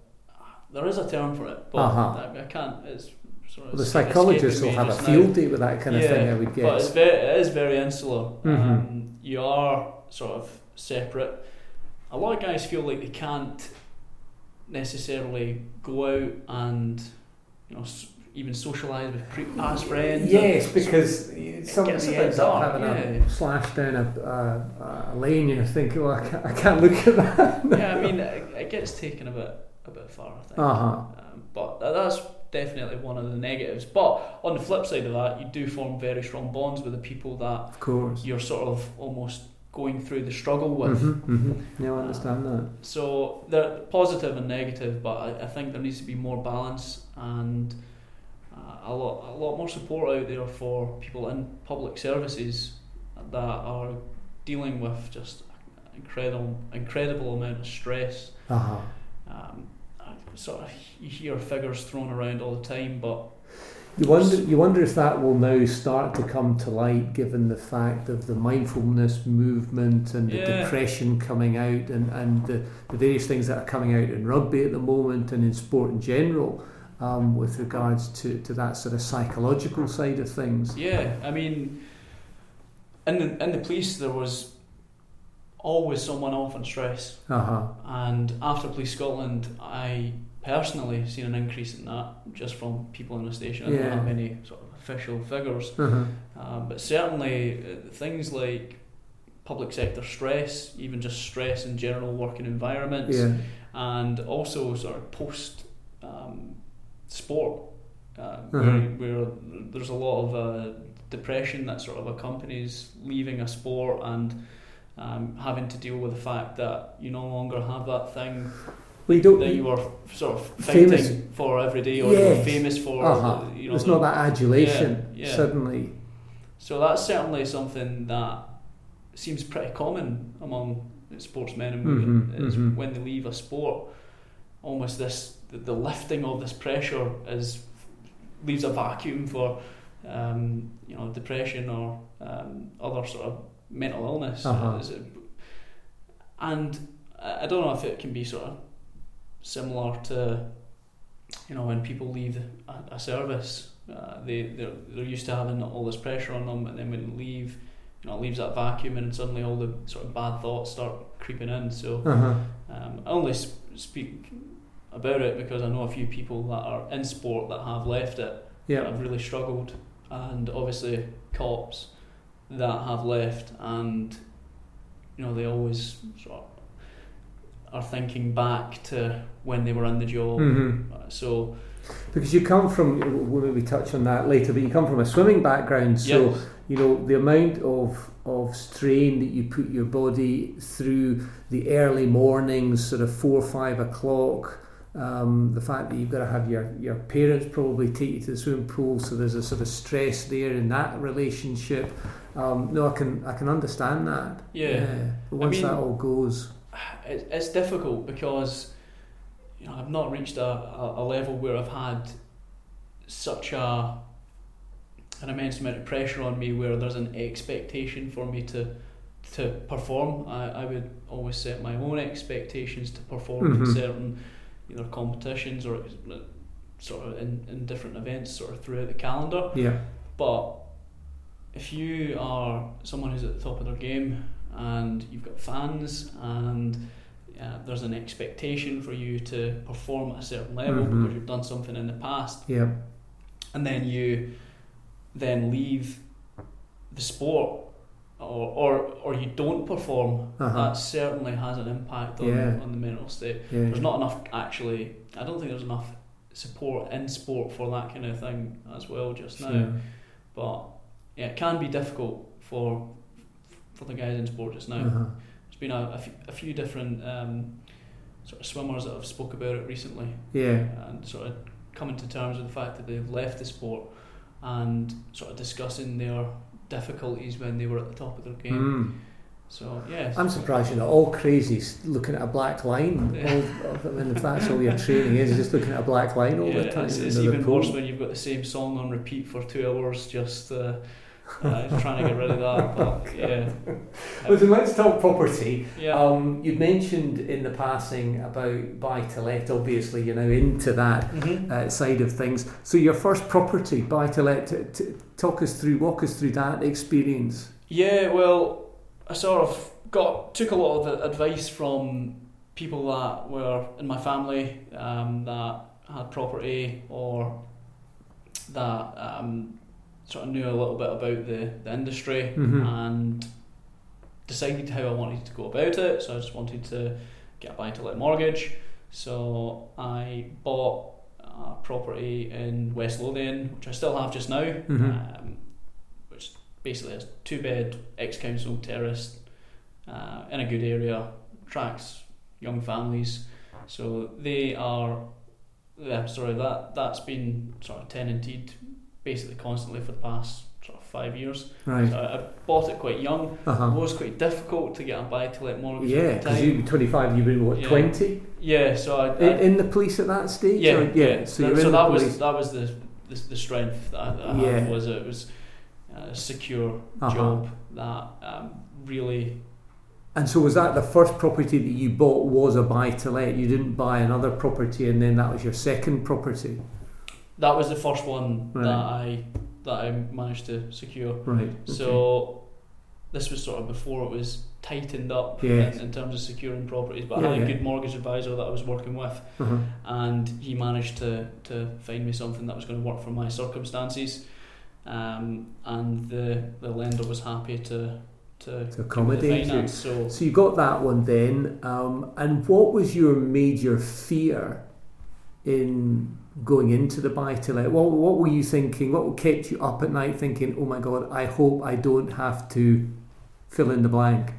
there is a term for it, but Uh-huh. I, I can't. It's sort of Well, the psychologists will have a field day with that kind of thing, I would guess, But it's very, it is very insular. Mhm. Um, you are sort of separate. A lot of guys feel like they can't necessarily go out and you know even socialise with pre- past friends. Yes, because somebody ends up having yeah. a slash down a, a, a lane, and you're thinking, well, I can't, I can't look at that. yeah, I mean, it, it gets taken a bit a bit far. I think. Uh-huh. Um, but that's definitely one of the negatives. But on the flip side of that, you do form very strong bonds with the people that Of course. you're sort of almost going through the struggle with. hmm hmm Yeah, I understand that. So they're positive and negative, but I, I think there needs to be more balance and uh, a lot a lot more support out there for people in public services that are dealing with just incredible incredible amount of stress. Uh-huh. Um, sort of you hear figures thrown around all the time, but You wonder, you wonder if that will now start to come to light, given the fact of the mindfulness movement and the Yeah. depression coming out, and and the, the various things that are coming out in rugby at the moment and in sport in general, um, with regards to, to that sort of psychological side of things. yeah, I mean, in the in the police there was always someone off on stress. Uh huh. And after Police Scotland, I personally seen an increase in that just from people in the station. I Yeah. don't have any sort of official figures, Uh-huh. um, but certainly uh, things like public sector stress, even just stress in general working environments, Yeah. and also sort of post um, sport uh, uh-huh. where, where, there's a lot of uh, depression that sort of accompanies leaving a sport and um, having to deal with the fact that you no longer have that thing you that you were sort of fighting famous. for every day or yes. you were famous for. Uh-huh. You know, There's the, not that adulation yeah, yeah. suddenly. So that's certainly something that seems pretty common among sportsmen and women mm-hmm, is mm-hmm. when they leave a sport, almost this the, the lifting of this pressure is leaves a vacuum for um, you know depression or um, other sort of mental illness. Uh-huh. And I don't know if it can be sort of similar to you know when people leave a, a service, uh, they they're, they're used to having all this pressure on them, and then when they leave, you know, it leaves that vacuum, and suddenly all the sort of bad thoughts start creeping in. So uh-huh. um, I only sp- speak about it because I know a few people that are in sport that have left it yeah. that have really struggled, and obviously cops that have left, and you know they always sort of are thinking back to when they were in the job. Mm-hmm. Uh, so because you come from we'll maybe touch on that later, but you come from a swimming background, so you know the amount of of strain that you put your body through the early mornings, sort of four or five o'clock. Um, the fact that you've got to have your, your parents probably take you to the swimming pool, so there's a sort of stress there in that relationship. Um, no, I can I can understand that. Yeah. yeah. once I mean, that all goes, it's difficult because you know I've not reached a, a, a level where I've had such a an immense amount of pressure on me where there's an expectation for me to to perform. I, I would always set my own expectations to perform mm-hmm. in certain either competitions or sort of in, in different events sort of throughout the calendar. Yeah. But if you are someone who's at the top of their game and you've got fans and uh, there's an expectation for you to perform at a certain level mm-hmm. because you've done something in the past. Yeah. And then you then leave the sport or or, or you don't perform, uh-huh. that certainly has an impact on, yeah. on the mental state. Yeah, there's not enough actually I don't think there's enough support in sport for that kind of thing as well just now. But yeah, it can be difficult for for the guys in sport just now. Uh-huh. There's been a, a, few, a few different um, sort of swimmers that have spoke about it recently. Yeah. And sort of coming to terms with the fact that they've left the sport and sort of discussing their difficulties when they were at the top of their game. Mm. So yeah, I'm surprised you're not all crazy looking at a black line. Yeah. All, I mean, if that's all your training is, just looking at a black line all yeah, the time. It's, it's even worse when you've got the same song on repeat for two hours, just uh, uh, trying to get rid of that. But yeah. Listen, let's talk property. Yeah. Um, you mentioned in the passing about buy to let. Obviously, you know into that mm-hmm. uh, side of things. So, your first property, buy to let. T- t- talk us through, walk us through that experience. Yeah, well, I sort of got took a lot of the advice from people that were in my family um, that had property or that um, sort of knew a little bit about the, the industry mm-hmm. and decided how I wanted to go about it. So I just wanted to get a buy to let mortgage. So I bought a property in West Lothian, which I still have just now, mm-hmm. um, which basically is two bed ex council terrace uh, in a good area, attracts young families. So they are, yeah, sorry, that, that's been sort of tenanted basically constantly for the past sort of five years. Right. So I, bought it quite young. Uh-huh. It was quite difficult to get a buy to let mortgage. Yeah, because you were 25, you were what, yeah. 20? Yeah, so I, in, in, the police at that stage? Yeah, or, yeah. So, so that was that was the the, the strength that I, that I yeah. had was it was a secure uh-huh. job that um, really. And so was that the first property that you bought was a buy to let? You didn't buy another property and then that was your second property? That was the first one right. that I that I managed to secure. Right. So this was sort of before it was tightened up yes. in, in, terms of securing properties. But yeah, I had a good mortgage advisor that I was working with, uh-huh. and he managed to to find me something that was going to work for my circumstances. Um, and the the lender was happy to to, to accommodate you. So, so you got that one then. Um, and what was your major fear in going into the buy to let? What, what were you thinking? What kept you up at night thinking, oh my God, I hope I don't have to fill in the blank?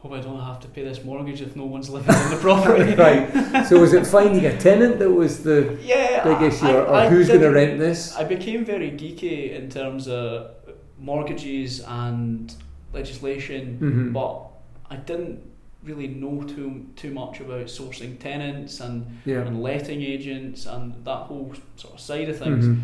Hope I don't have to pay this mortgage if no one's living in the property. right. So was it finding a tenant that was the yeah, big issue, I, or, or who's going to rent this? I became very geeky in terms of mortgages and legislation, mm-hmm. but I didn't really know too too much about sourcing tenants and, yeah. and letting agents and that whole sort of side of things. Mm-hmm.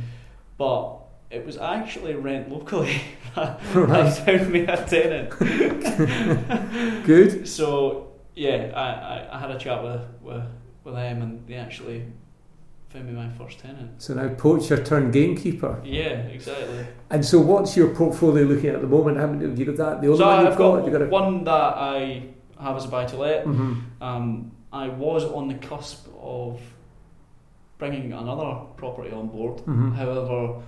But it was actually rent locally that right. found me a tenant. Good. So yeah, I, I, I had a chat with, with with them and they actually found me my first tenant. So now poacher turned gamekeeper. Yeah, exactly. And so what's your portfolio looking at the moment? Have you got that? The only so one I've you've got, got? got a, one that I have as a buy to let. Mm-hmm. Um, I was on the cusp of bringing another property on board. Mm-hmm. However,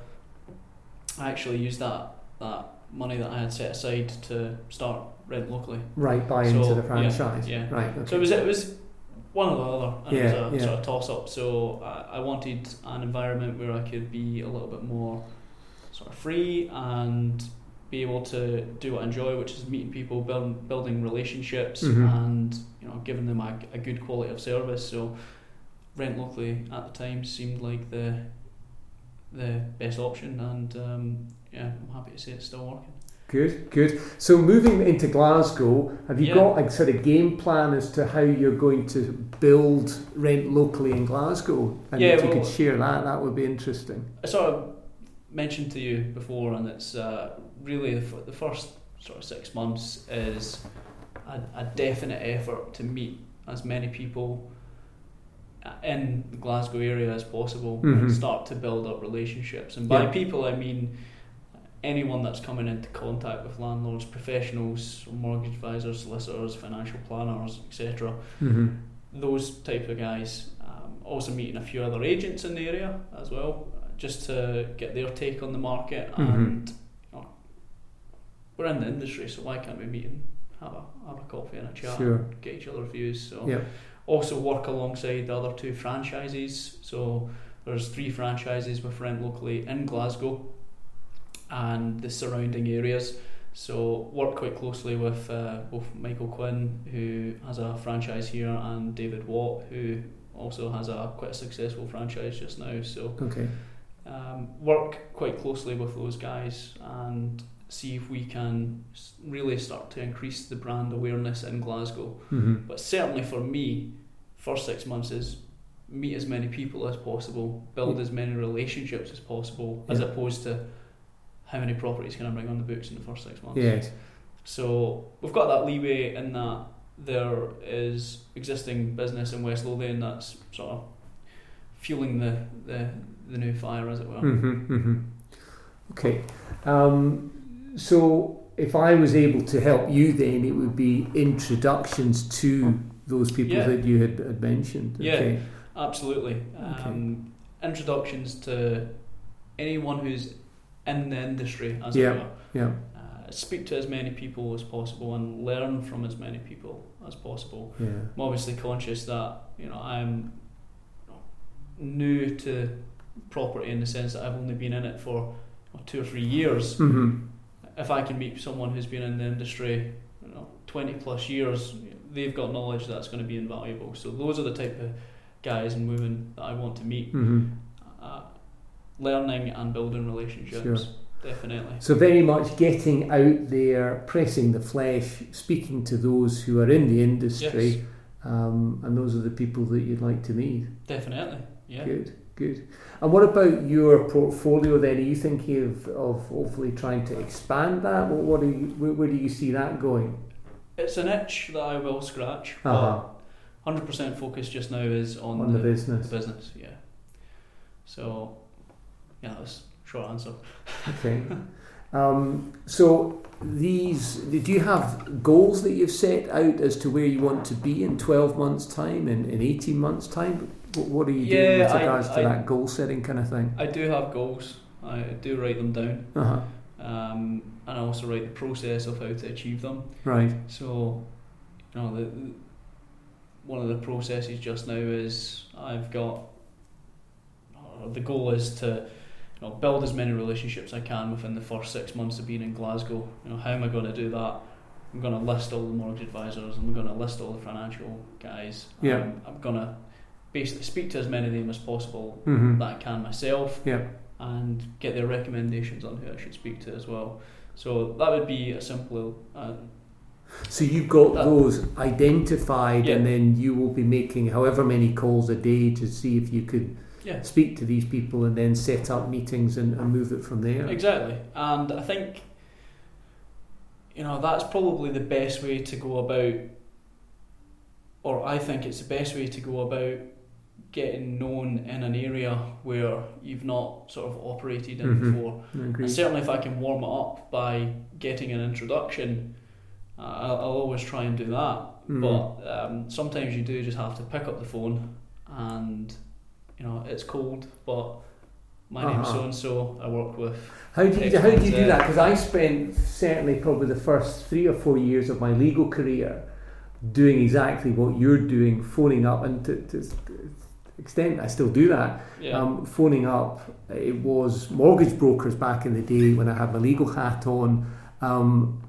I actually used that that money that I had set aside to start rent locally. Right, buy so, into the franchise. Yeah, yeah. right. Okay. So it was it was one or the other, and yeah, it was a yeah. sort of toss up. So I, I wanted an environment where I could be a little bit more sort of free and be able to do what I enjoy, which is meeting people, build, building relationships, mm-hmm. and you know giving them a, a good quality of service. So rent locally at the time seemed like the the best option, and um, yeah, I'm happy to say it's still working. Good, good. So moving into Glasgow, have you Yeah. got a sort of game plan as to how you're going to build rent locally in Glasgow? And Yeah, if you well- could share that, that would be interesting. I sort of mentioned to you before, and it's uh, really the, f- the first sort of six months is a, a definite effort to meet as many people uh, in the Glasgow area as possible Mhm. and start to build up relationships. And by Yeah. people, I mean anyone that's coming into contact with landlords, professionals, mortgage advisors, solicitors, financial planners, etc Mm-hmm. those type of guys. Um, also meeting a few other agents in the area as well, just to get their take on the market. Mhm. And we're in the industry, so why can't we meet and have a have a coffee and a chat, Sure. and get each other's views? So also work alongside the other two franchises. So there's three franchises with rent locally in Glasgow and the surrounding areas. So work quite closely with uh, both Michael Quinn, who has a franchise here, and David Watt, who also has a quite a successful franchise just now. So Okay. um, work quite closely with those guys and see if we can really start to increase the brand awareness in Glasgow. Mm-hmm. But certainly for me, first six months is meet as many people as possible, build as many relationships as possible, as opposed to how many properties can I bring on the books in the first six months. Yes. So we've got that leeway in that there is existing business in West Lothian that's sort of fueling the, the, the new fire, as it were. Mm-hmm, mm-hmm. Okay. Um, so if I was able to help you, then it would be introductions to those people Yeah. that you had, had mentioned. Yeah. Okay. Absolutely. Um, Introductions to anyone who's in the industry, as Yeah. it were. Yeah. Uh, speak to as many people as possible and learn from as many people as possible. Yeah. I'm obviously conscious that you know I'm new to property in the sense that I've only been in it for two or three years. Mm-hmm. If I can meet someone who's been in the industry, you know, twenty plus years, they've got knowledge that's going to be invaluable. So those are the type of guys and women that I want to meet. Mm-hmm. Uh, learning and building relationships, Sure. definitely. So very much getting out there, pressing the flesh, speaking to those who are in the industry, Yes. um, and those are the people that you'd like to meet. Definitely, yeah. Good, good. And what about your portfolio then? Are you thinking of, of hopefully trying to expand that? What, what do you, where, where do you see that going? It's an itch that I will scratch. but Uh-huh. Hundred percent focus just now is on, On the the, business. the business, yeah. So, yeah, that's a short answer. Okay. Um, so these, do you have goals that you've set out as to where you want to be in 12 months' time, in, in 18 months' time? What, what are you doing Yeah, with I- regards to I- that goal setting kind of thing? I do have goals. I do write them down, Uh-huh. um, and I also write the process of how to achieve them. Right. So, you know, the, the- one of the processes just now is I've got or the goal is to you know, build as many relationships I can within the first six months of being in Glasgow. You know, how am I going to do that? I'm going to list all the mortgage advisors. I'm going to list all the financial guys. Yeah. Um, I'm going to basically speak to as many of them as possible Mm-hmm. that I can myself Yeah. and get their recommendations on who I should speak to as well. So that would be a simple. Uh, So you've got That- those identified, Yeah. and then you will be making however many calls a day to see if you could yeah, speak to these people, and then set up meetings and, and move it from there. exactly. And I think you know that's probably the best way to go about, or I think it's the best way to go about getting known in an area where you've not sort of operated in Mhm. before. And certainly, if I can warm it up by getting an introduction, uh, I'll, I'll always try and do that. Mhm. But um, sometimes you do just have to pick up the phone, and you know it's cold, but my name's Uh-huh. so and so. I work with. How do you, how do you do that? Because I spent certainly probably the first three or four years of my legal career doing exactly what you're doing, phoning up, and to, to extent I still do that. Yeah, Um, phoning up, it was mortgage brokers back in the day when I had my legal hat on, um,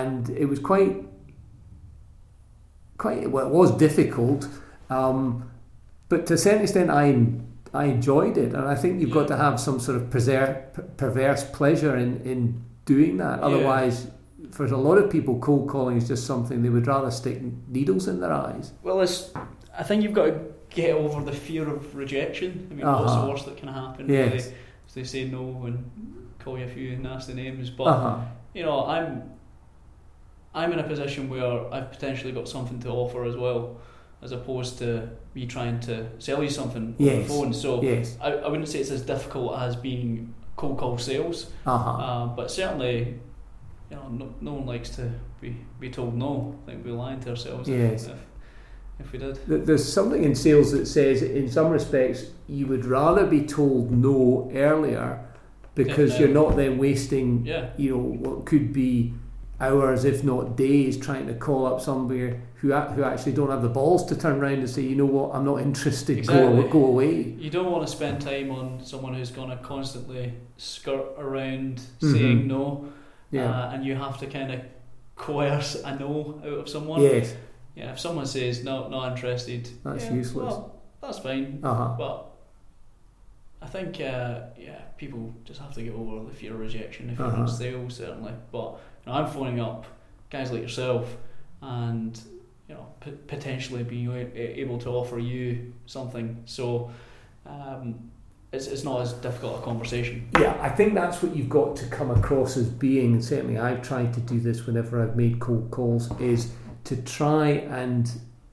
and it was quite, quite well, it was difficult, um, but to a certain extent, I I enjoyed it, and I think you've got to have some sort of preser- perverse pleasure in in doing that. Yeah. Otherwise. For a lot of people, cold calling is just something they would rather stick needles in their eyes. well, it's. I think you've got to get over the fear of rejection. I mean, what's Uh-huh. the worst that can happen? Yes. Really? If they say no and call you a few nasty names, but Uh-huh. you know, I'm I'm in a position where I've potentially got something to offer as well, as opposed to me trying to sell you something on the phone. So Yes. I, I wouldn't say it's as difficult as being cold call sales, Uh-huh. uh, but certainly, you know, no, no one likes to be, be told no. I think be lying to ourselves Yes. if, if, we did. There's something in sales that says, in some respects, you would rather be told no earlier because Definitely. you're not then wasting, Yeah, you know, what could be hours, if not days, trying to call up somebody who who actually don't have the balls to turn around and say, you know what, I'm not interested. Exactly. Go go away. you don't want to spend time on someone who's going to constantly skirt around Mhm. saying no. Yeah. uh, and you have to kind of coerce a no out of someone. yes. Yeah, if someone says no, not interested, That's yeah, useless. Well, that's fine. Uh huh. But I think, uh, yeah, people just have to get over the fear of rejection if you're Uh-huh. in certainly. But you know, I'm phoning up guys like yourself, and you know, p- potentially being able to offer you something. So. Um, it's, it's not as difficult a conversation. Yeah, I think that's what you've got to come across as being, and certainly I've tried to do this whenever I've made cold calls, is to try and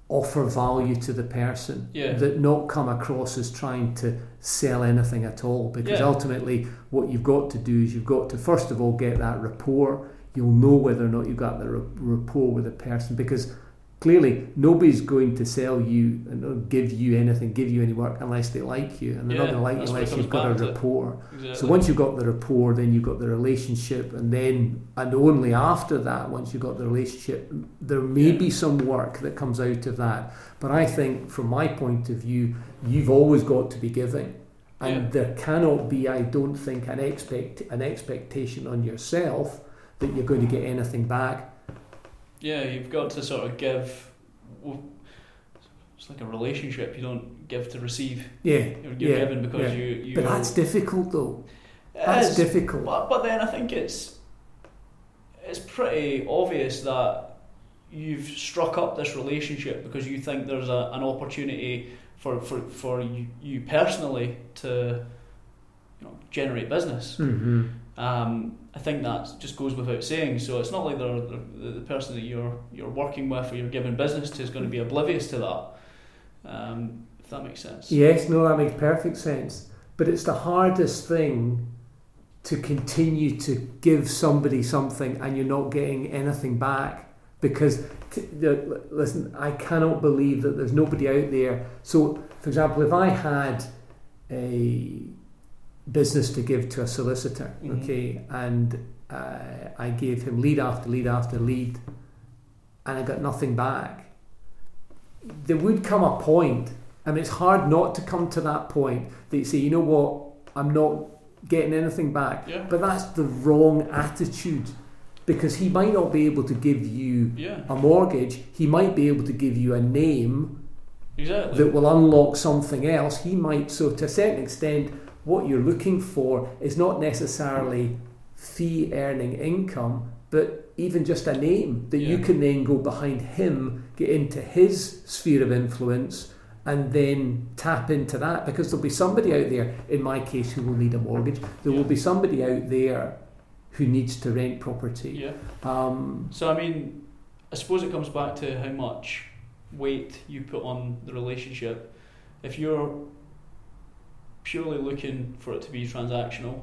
offer value to the person. Yeah. That not come across as trying to sell anything at all. Because Yeah. ultimately, what you've got to do is you've got to, first of all, get that rapport. You'll know whether or not you've got the rapport with the person because clearly nobody's going to sell you and uh, give you anything, give you any work unless they like you. And they're not going to like you unless you've got a rapport. Exactly. So once you've got the rapport, then you've got the relationship, and then and only after that, once you've got the relationship, there may Yeah. be some work that comes out of that. But I think, from my point of view, you've always got to be giving, and Yeah. there cannot be, I don't think, an expect an expectation on yourself that you're going to get anything back. Yeah, you've got to sort of give. It's like a relationship. You don't give to receive. Yeah, You're, you're Yeah, given because yeah. you. you but that's difficult, though. That's difficult. But, but then I think it's it's pretty obvious that you've struck up this relationship because you think there's a, an opportunity for, for, for you, you personally to you know generate business. hmm Um, I think that just goes without saying. So it's not like the the person that you're you're working with or you're giving business to is going to be oblivious to that. Um, if that makes sense. Yes, no, that makes perfect sense. But it's the hardest thing to continue to give somebody something and you're not getting anything back because t- listen, I cannot believe that there's nobody out there. So, for example, if I had a business to give to a solicitor, Mhm. okay, and uh, I gave him lead after lead after lead, and I got nothing back, there would come a point I mean, it's hard not to come to that point that you say, you know what, I'm not getting anything back. Yeah. But that's the wrong attitude because he might not be able to give you Yeah. a mortgage, he might be able to give you a name Exactly. that will unlock something else. He might, so to a certain extent, what you're looking for is not necessarily fee earning income, but even just a name that you can then go behind him, get into his sphere of influence, and then tap into that because there'll be somebody out there, in my case, who will need a mortgage. There will be somebody out there who needs to rent property. yeah. Um, So I mean, I suppose it comes back to how much weight you put on the relationship. If you're purely looking for it to be transactional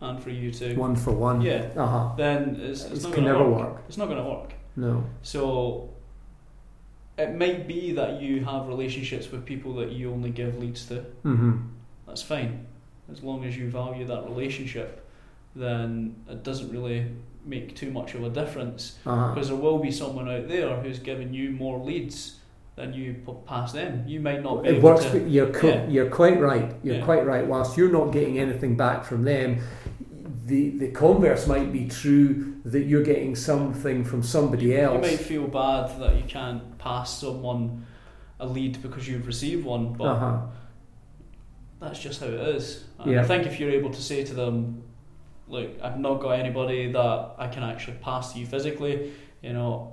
and for you to one for one. yeah, Uh huh. then it's, it's It not can going to never work. work. It's not going to work. No. So it might be that you have relationships with people that you only give leads to. Mm-hmm. That's fine, as long as you value that relationship. Then it doesn't really make too much of a difference Uh-huh. because there will be someone out there who's giving you more leads than you pass them. You might not be It able works. to. for- You're co- yeah. you're quite right. You're Yeah. quite right. Whilst you're not getting anything back from them, the the converse might be true that you're getting something from somebody else. You else. might feel bad that you can't pass someone a lead because you've received one, but Uh-huh. that's just how it is. Yeah. I think if you're able to say to them, "Look, I've not got anybody that I can actually pass to you physically," you know.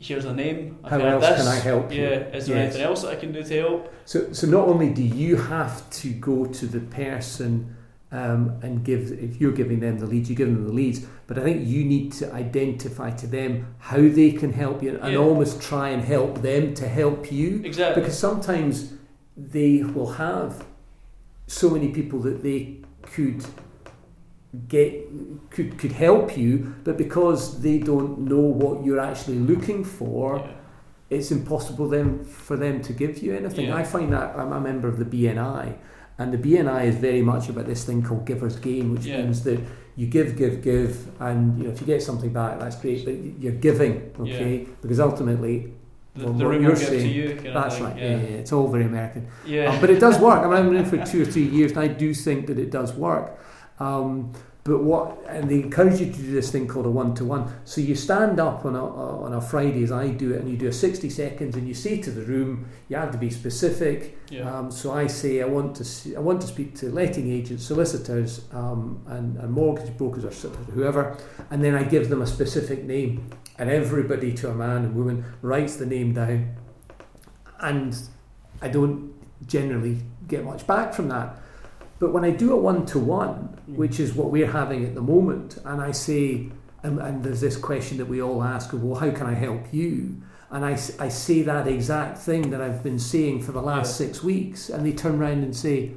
Here's a name. I've How else this. can I help you? Yeah, is there Yes. anything else that I can do to help? So so not only do you have to go to the person. Um, and give if you're giving them the leads, you give them the leads. But I think you need to identify to them how they can help you, and Yeah. almost try and help them to help you. Exactly. because sometimes they will have so many people that they could get could could help you but because they don't know what you're actually looking for Yeah. it's impossible then for them to give you anything Yeah. i find that i'm a member of the bni and the bni is very much about this thing called giver's gain which Yeah. means that you give give give and you know if you get something back that's great but you're giving okay because ultimately The, Well, the what room you're give to saying, you. That's right yeah. Yeah. yeah, it's all very american Yeah. uh, but it does work. I mean, I've been in for two or three years, and I do think that it does work. Um, but what and they encourage you to do this thing called a one to one. So you stand up on a on a Friday, as I do it, and you do a sixty seconds, and you say to the room, you have to be specific. yeah. Um, so I say I want to see, I want to speak to letting agents, solicitors, um, and, and mortgage brokers or whoever, and then I give them a specific name, and everybody to a man and woman writes the name down, and I don't generally get much back from that. But when I do a one to one, which is what we're having at the moment, and I say, and, and there's this question that we all ask, of, well, how can I help you? And I, I say that exact thing that I've been saying for the last Yeah. six weeks, and they turn around and say,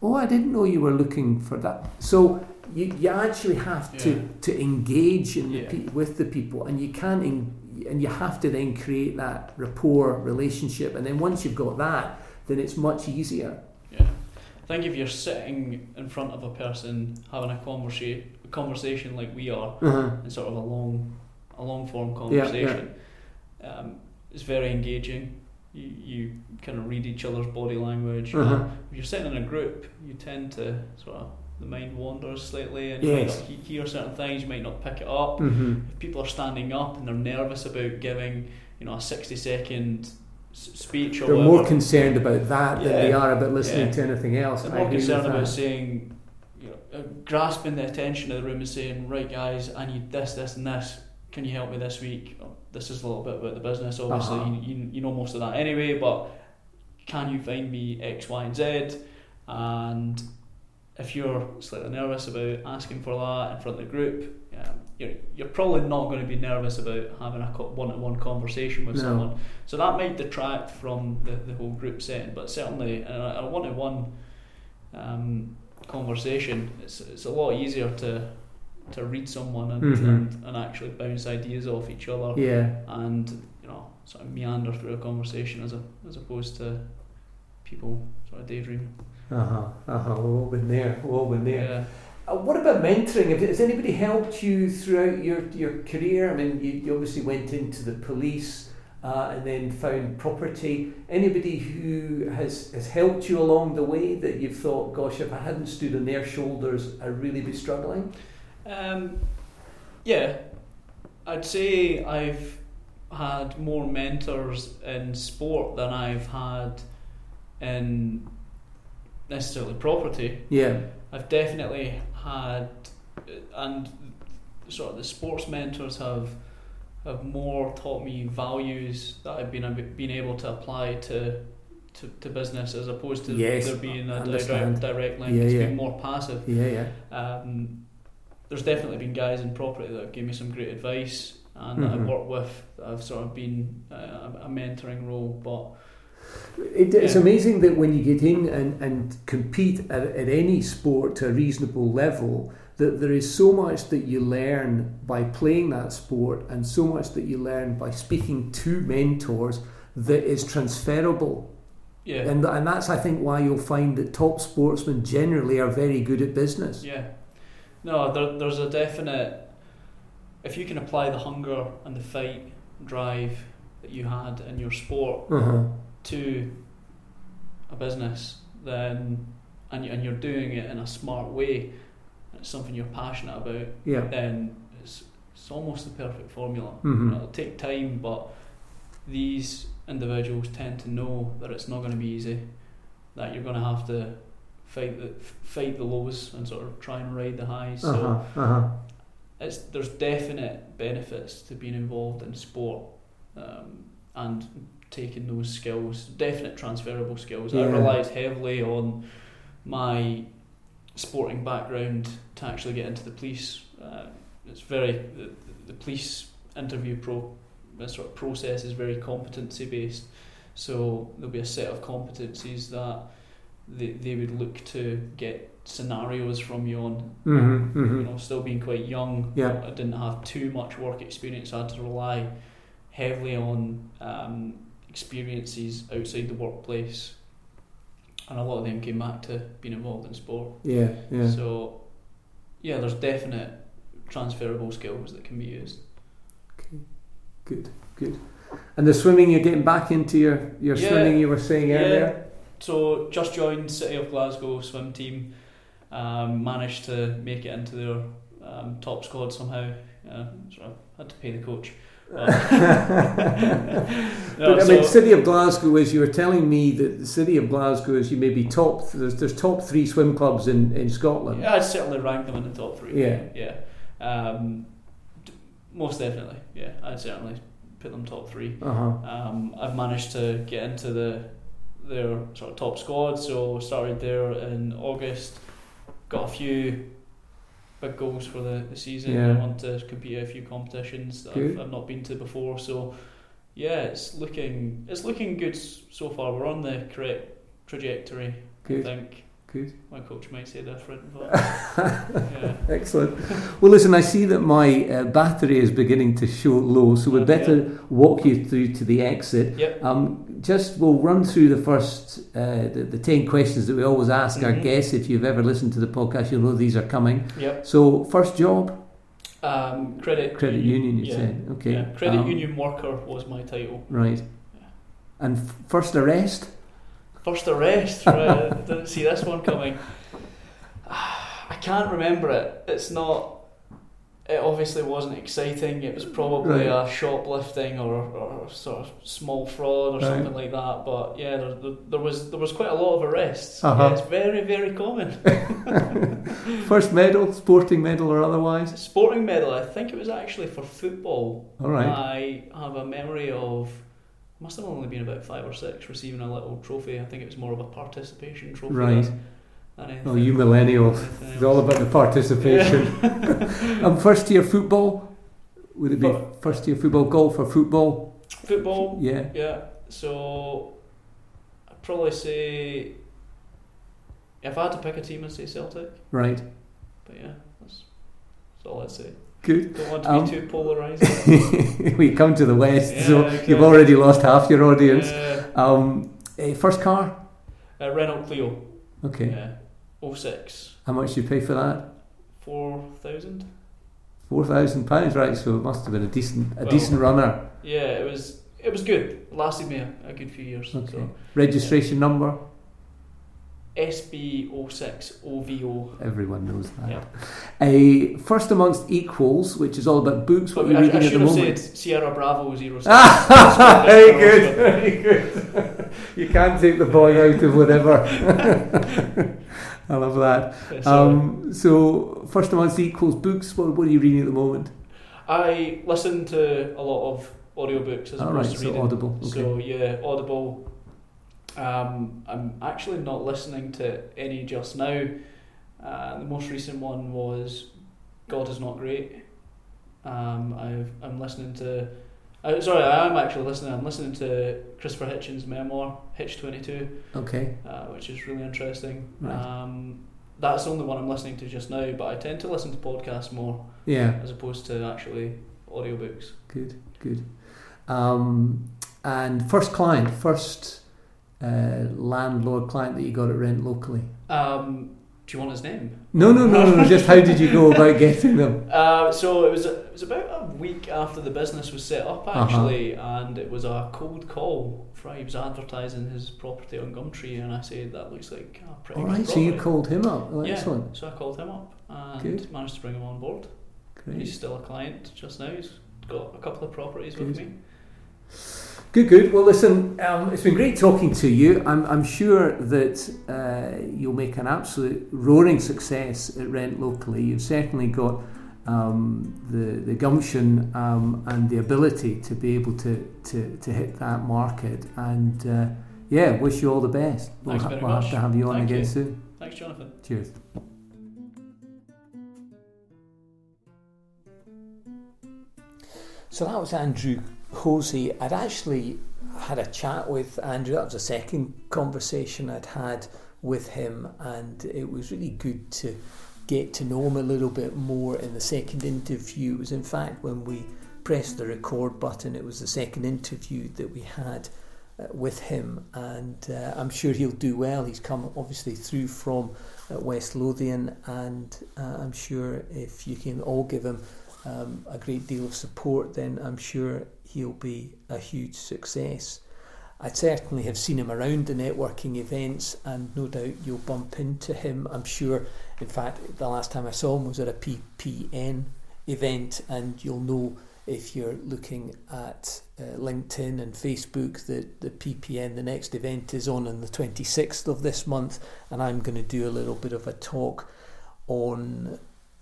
oh, I didn't know you were looking for that. So you, you actually have Yeah. to, to engage in the Yeah. pe- with the people, and you can't, en- and you have to then create that rapport relationship, and then once you've got that, then it's much easier. Yeah. I think if you're sitting in front of a person having a conversation, conversation like we are, Uh-huh. in sort of a long, a long form Yeah, conversation, Um, it's very engaging. You, you kind of read each other's body language. Uh-huh. If you're sitting in a group, you tend to sort of the mind wanders slightly, and Yes. you might hear certain things. You might not pick it up. Mm-hmm. If people are standing up and they're nervous about giving, you know, a sixty second s- speech or They're more concerned about that than they are about listening Yeah. to anything else. They're more concerned about saying, you know, uh, grasping the attention of the room and saying, right, guys, I need this, this, and this. Can you help me this week? Oh, this is a little bit about the business. Obviously, Uh-huh. you, you, you know most of that anyway, but can you find me X, Y, and Z? And if you're slightly nervous about asking for that in front of the group, um, you're, you're probably not going to be nervous about having a one to one conversation with No. someone. So that might detract from the, the whole group setting, but certainly in a one to one um, conversation, it's, it's a lot easier to to read someone and, Mhm. and, and actually bounce ideas off each other Yeah. and you know sort of meander through a conversation as a, as opposed to people sort of daydreaming. Uh huh. Uh huh. We've all been there. We've all been there. Yeah. Uh, what about mentoring? Has anybody helped you throughout your, your career? I mean, you, you obviously went into the police. uh, and then found property. Anybody who has, has helped you along the way that you've thought, gosh, if I hadn't stood on their shoulders, I'd really be struggling? Um, yeah, I'd say I've had more mentors in sport than I've had in necessarily property. Yeah. I've definitely had, and sort of the sports mentors have have more taught me values that I've been been able to apply to to, to business as opposed to yes, there being a direct, direct link. Yeah, it's yeah. been more passive. Yeah, yeah. Um, there's definitely been guys in property that have given me some great advice and mm-hmm. that I've worked with that have sort of been a, a mentoring role, but. It, it's yeah. amazing that when you get in and, and compete at, at any sport to a reasonable level, that there is so much that you learn by playing that sport and so much that you learn by speaking to mentors that is transferable. Yeah. And, and that's, I think, why you'll find that top sportsmen generally are very good at business. Yeah. No, there, there's a definite. If you can apply the hunger and the fight, drive that you had in your sport uh-huh. To a business, then and, and you're doing it in a smart way, it's something you're passionate about, yeah. then it's, it's almost the perfect formula. Mm-hmm. It'll take time, but these individuals tend to know that it's not going to be easy, that you're going to have to fight the fight the lows and sort of try and ride the highs. Uh-huh. So uh-huh. it's there's definite benefits to being involved in sport um, and taking those skills, definite transferable skills. Yeah. I relied heavily on my sporting background to actually get into the police. Uh, it's very the, the police interview pro this sort of process is very competency based. So there'll be a set of competencies that they, they would look to get scenarios from you on. Mm-hmm, mm-hmm. You know, still being quite young, Yeah. I didn't have too much work experience. I had to rely heavily on um, experiences outside the workplace, and a lot of them came back to being involved in sport. Yeah, yeah. So, yeah, there's definite transferable skills that can be used. Okay, good, good. And the swimming, you're getting back into your, your Yeah. swimming you were saying Yeah. earlier? So, just joined City of Glasgow swim team. Um, managed to make it into their um, top squad somehow. Uh, so I had to pay the coach. But, No, but I mean, City of Glasgow is you were telling me that the City of Glasgow is you maybe top. There's, there's top three swim clubs in, in Scotland. Yeah, I'd certainly rank them in the top three. Yeah. yeah. Um, d- most definitely, yeah. I'd certainly put them top three. Uh huh. Um, I've managed to get into the their sort of top squad, so started there in August. Got a few big goals for the, the season. Yeah. I want to compete at a few competitions that I've, I've not been to before. So yeah, it's looking it's looking good so far. We're on the correct trajectory. Good. I think Good. my coach might say different, but yeah. Excellent. Well, listen, I see that my uh, battery is beginning to show low, so we'd Okay. better walk you through to the exit. Yep. Um, just we'll run through the first uh, the, the ten questions that we always ask our Mhm. guests. If you've ever listened to the podcast, you'll know these are coming. Yep. So, first job, Um, credit credit union. You yeah. said okay. Yeah. Credit Um, union worker was my title. Right. And f- first arrest. First arrest. Right. Didn't see this one coming. I can't remember it. It's not. It obviously wasn't exciting. It was probably Right. a shoplifting or, or sort of small fraud or Right. something like that. But yeah, there, there, there was there was quite a lot of arrests. Uh-huh. Yeah, it's very very common. First medal, sporting medal or otherwise. Sporting medal. I think it was actually for football. All right. I have a memory of must have only been about five or six receiving a little trophy. I think it was more of a participation trophy. Right. Than, than Oh, you millennials. It's all about the participation. um, first year football. Would it be Fir- first year football, golf or football? Football. Yeah. Yeah. So I'd probably say if I had to pick a team, I'd say Celtic. Right. But yeah, that's, that's all I'd say. Good. Don't want to Um, be too polarising. we come to the west, so okay. you've already lost half your audience. Uh, Um, first car. uh, Renault Clio. Okay. Yeah. 06. How much did you pay for that? 4,000. Four thousand pounds, right? So it must have been a decent, a Well, decent runner. Yeah, it was. it was good. It lasted me a, a good few years. Okay. So Registration number? SB06OVO. Everyone knows that. Yeah. A First Amongst Equals, which is all about books. What are you I, reading I at the should have moment? said Sierra Bravo 07. Ah, very good, very good. you can't take the boy out of whatever. I love that. So, Um, so, First Amongst Equals books. What, what are you reading at the moment? I listen to a lot of audiobooks as All opposed right, to so reading. Audible. Okay. So yeah, Audible. Um, I'm actually not listening to any just now. Uh, the most recent one was God is not great. Um, I've, I'm listening to. Uh, sorry, I am actually listening. I'm listening to Christopher Hitchens' memoir, Hitch Twenty Two, okay. uh, which is really interesting. Right. Um, that's the only one I'm listening to just now, but I tend to listen to podcasts more Yeah. as opposed to actually audiobooks. Good. Good. Um, and first client, first uh, landlord client that you got at rent locally. Um, do you want his name? No, no, no, no. Just how did you go about getting them? Uh, so it was it was about a week after the business was set up Uh-huh. actually, and it was a cold call. Fry was advertising his property on Gumtree, and I said that looks like a pretty All good right. So you called him up. Oh, Yeah. Excellent. So I called him up and Good. managed to bring him on board. Great. He's still a client just now. He's got a couple of properties with me. Good, good. Well, listen, um, it's been great talking to you. I'm, I'm sure that uh, you'll make an absolute roaring success at Rent Locally. You've certainly got um, the, the gumption um, and the ability to be able to, to, to hit that market. And uh, yeah, wish you all the best. We'll, Thanks very we'll have to have you on Thank again you. soon. Thanks, Jonathan. Cheers. So that was Andrew Hosie. I'd actually had a chat with Andrew. That was a second conversation I'd had with him, and it was really good to get to know him a little bit more in the second interview. It was, in fact, when we pressed the record button, it was the second interview that we had uh, with him, and uh, I'm sure he'll do well. He's come obviously through from uh, West Lothian, and uh, I'm sure if you can all give him um, a great deal of support, then I'm sure he'll be a huge success. I certainly have seen him around the networking events, and no doubt you'll bump into him. I'm sure, in fact, the last time I saw him was at a PPN event, and you'll know if you're looking at uh, LinkedIn and Facebook that the PPN, the next event, is on on the 26th of this month, and I'm going to do a little bit of a talk on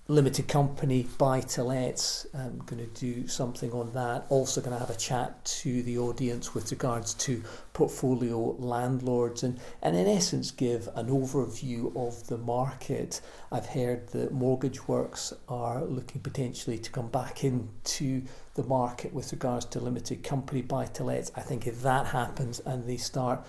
limited company buy to lets. I'm um, going to do something on that. Also, going to have a chat to the audience with regards to portfolio landlords and, and in essence, give an overview of the market. I've heard that Mortgage Works are looking potentially to come back into the market with regards to limited company buy to lets. I think if that happens and they start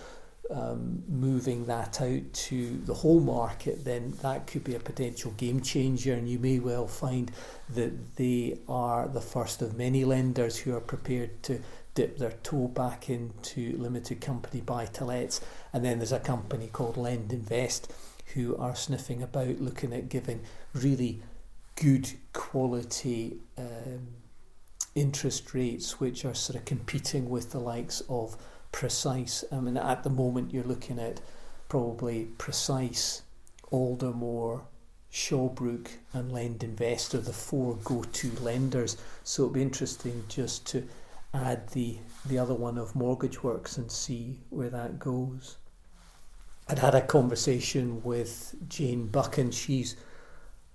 um, moving that out to the whole market, then that could be a potential game changer. And you may well find that they are the first of many lenders who are prepared to dip their toe back into limited company buy to lets. And then there's a company called Lend Invest who are sniffing about looking at giving really good quality um, interest rates, which are sort of competing with the likes of precise. I mean, at the moment, you're looking at probably precise, Aldermore, Shawbrook, and Lend Invest are the four go-to lenders. So it'll be interesting just to add the the other one of Mortgage Works and see where that goes. I'd had a conversation with Jane Buchan. She's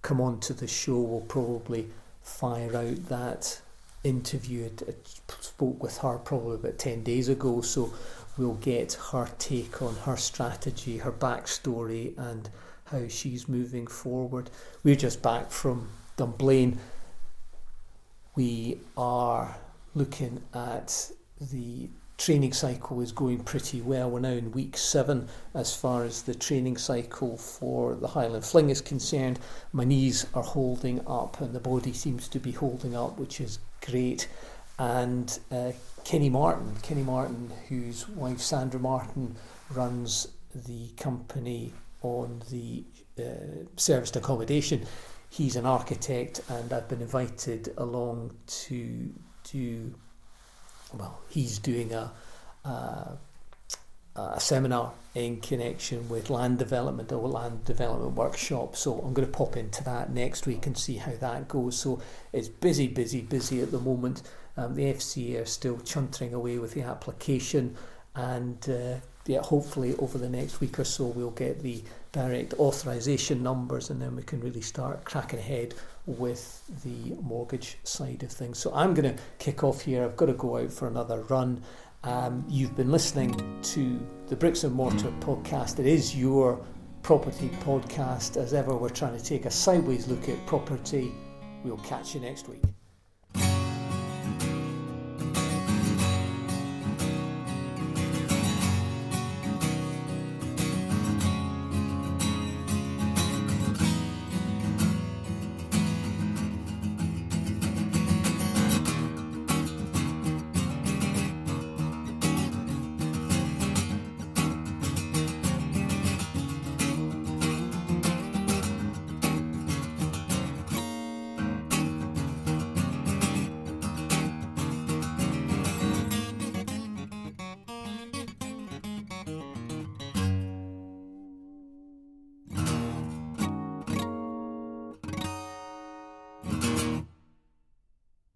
come on to the show. We'll probably fire out that interview. I uh, spoke with her probably about 10 days ago, so we'll get her take on her strategy, her backstory, and how she's moving forward. We're just back from Dunblane. We are looking at the training cycle is going pretty well. We're now in week seven as far as the training cycle for the Highland Fling is concerned. My knees are holding up and the body seems to be holding up, which is great. And uh, Kenny Martin, Kenny Martin, whose wife Sandra Martin runs the company on the uh, serviced accommodation. He's an architect, and I've been invited along to do well, he's doing a, a, a seminar in connection with land development or land development workshop. So I'm going to pop into that next week and see how that goes. So it's busy, busy, busy at the moment. Um, the FCA are still chuntering away with the application, and uh, yeah, hopefully over the next week or so we'll get the direct authorization numbers, and then we can really start cracking ahead with the mortgage side of things. So I'm going to kick off here. I've got to go out for another run. Um, you've been listening to the Bricks and Mortar podcast. It is your property podcast. As ever, we're trying to take a sideways look at property. We'll catch you next week.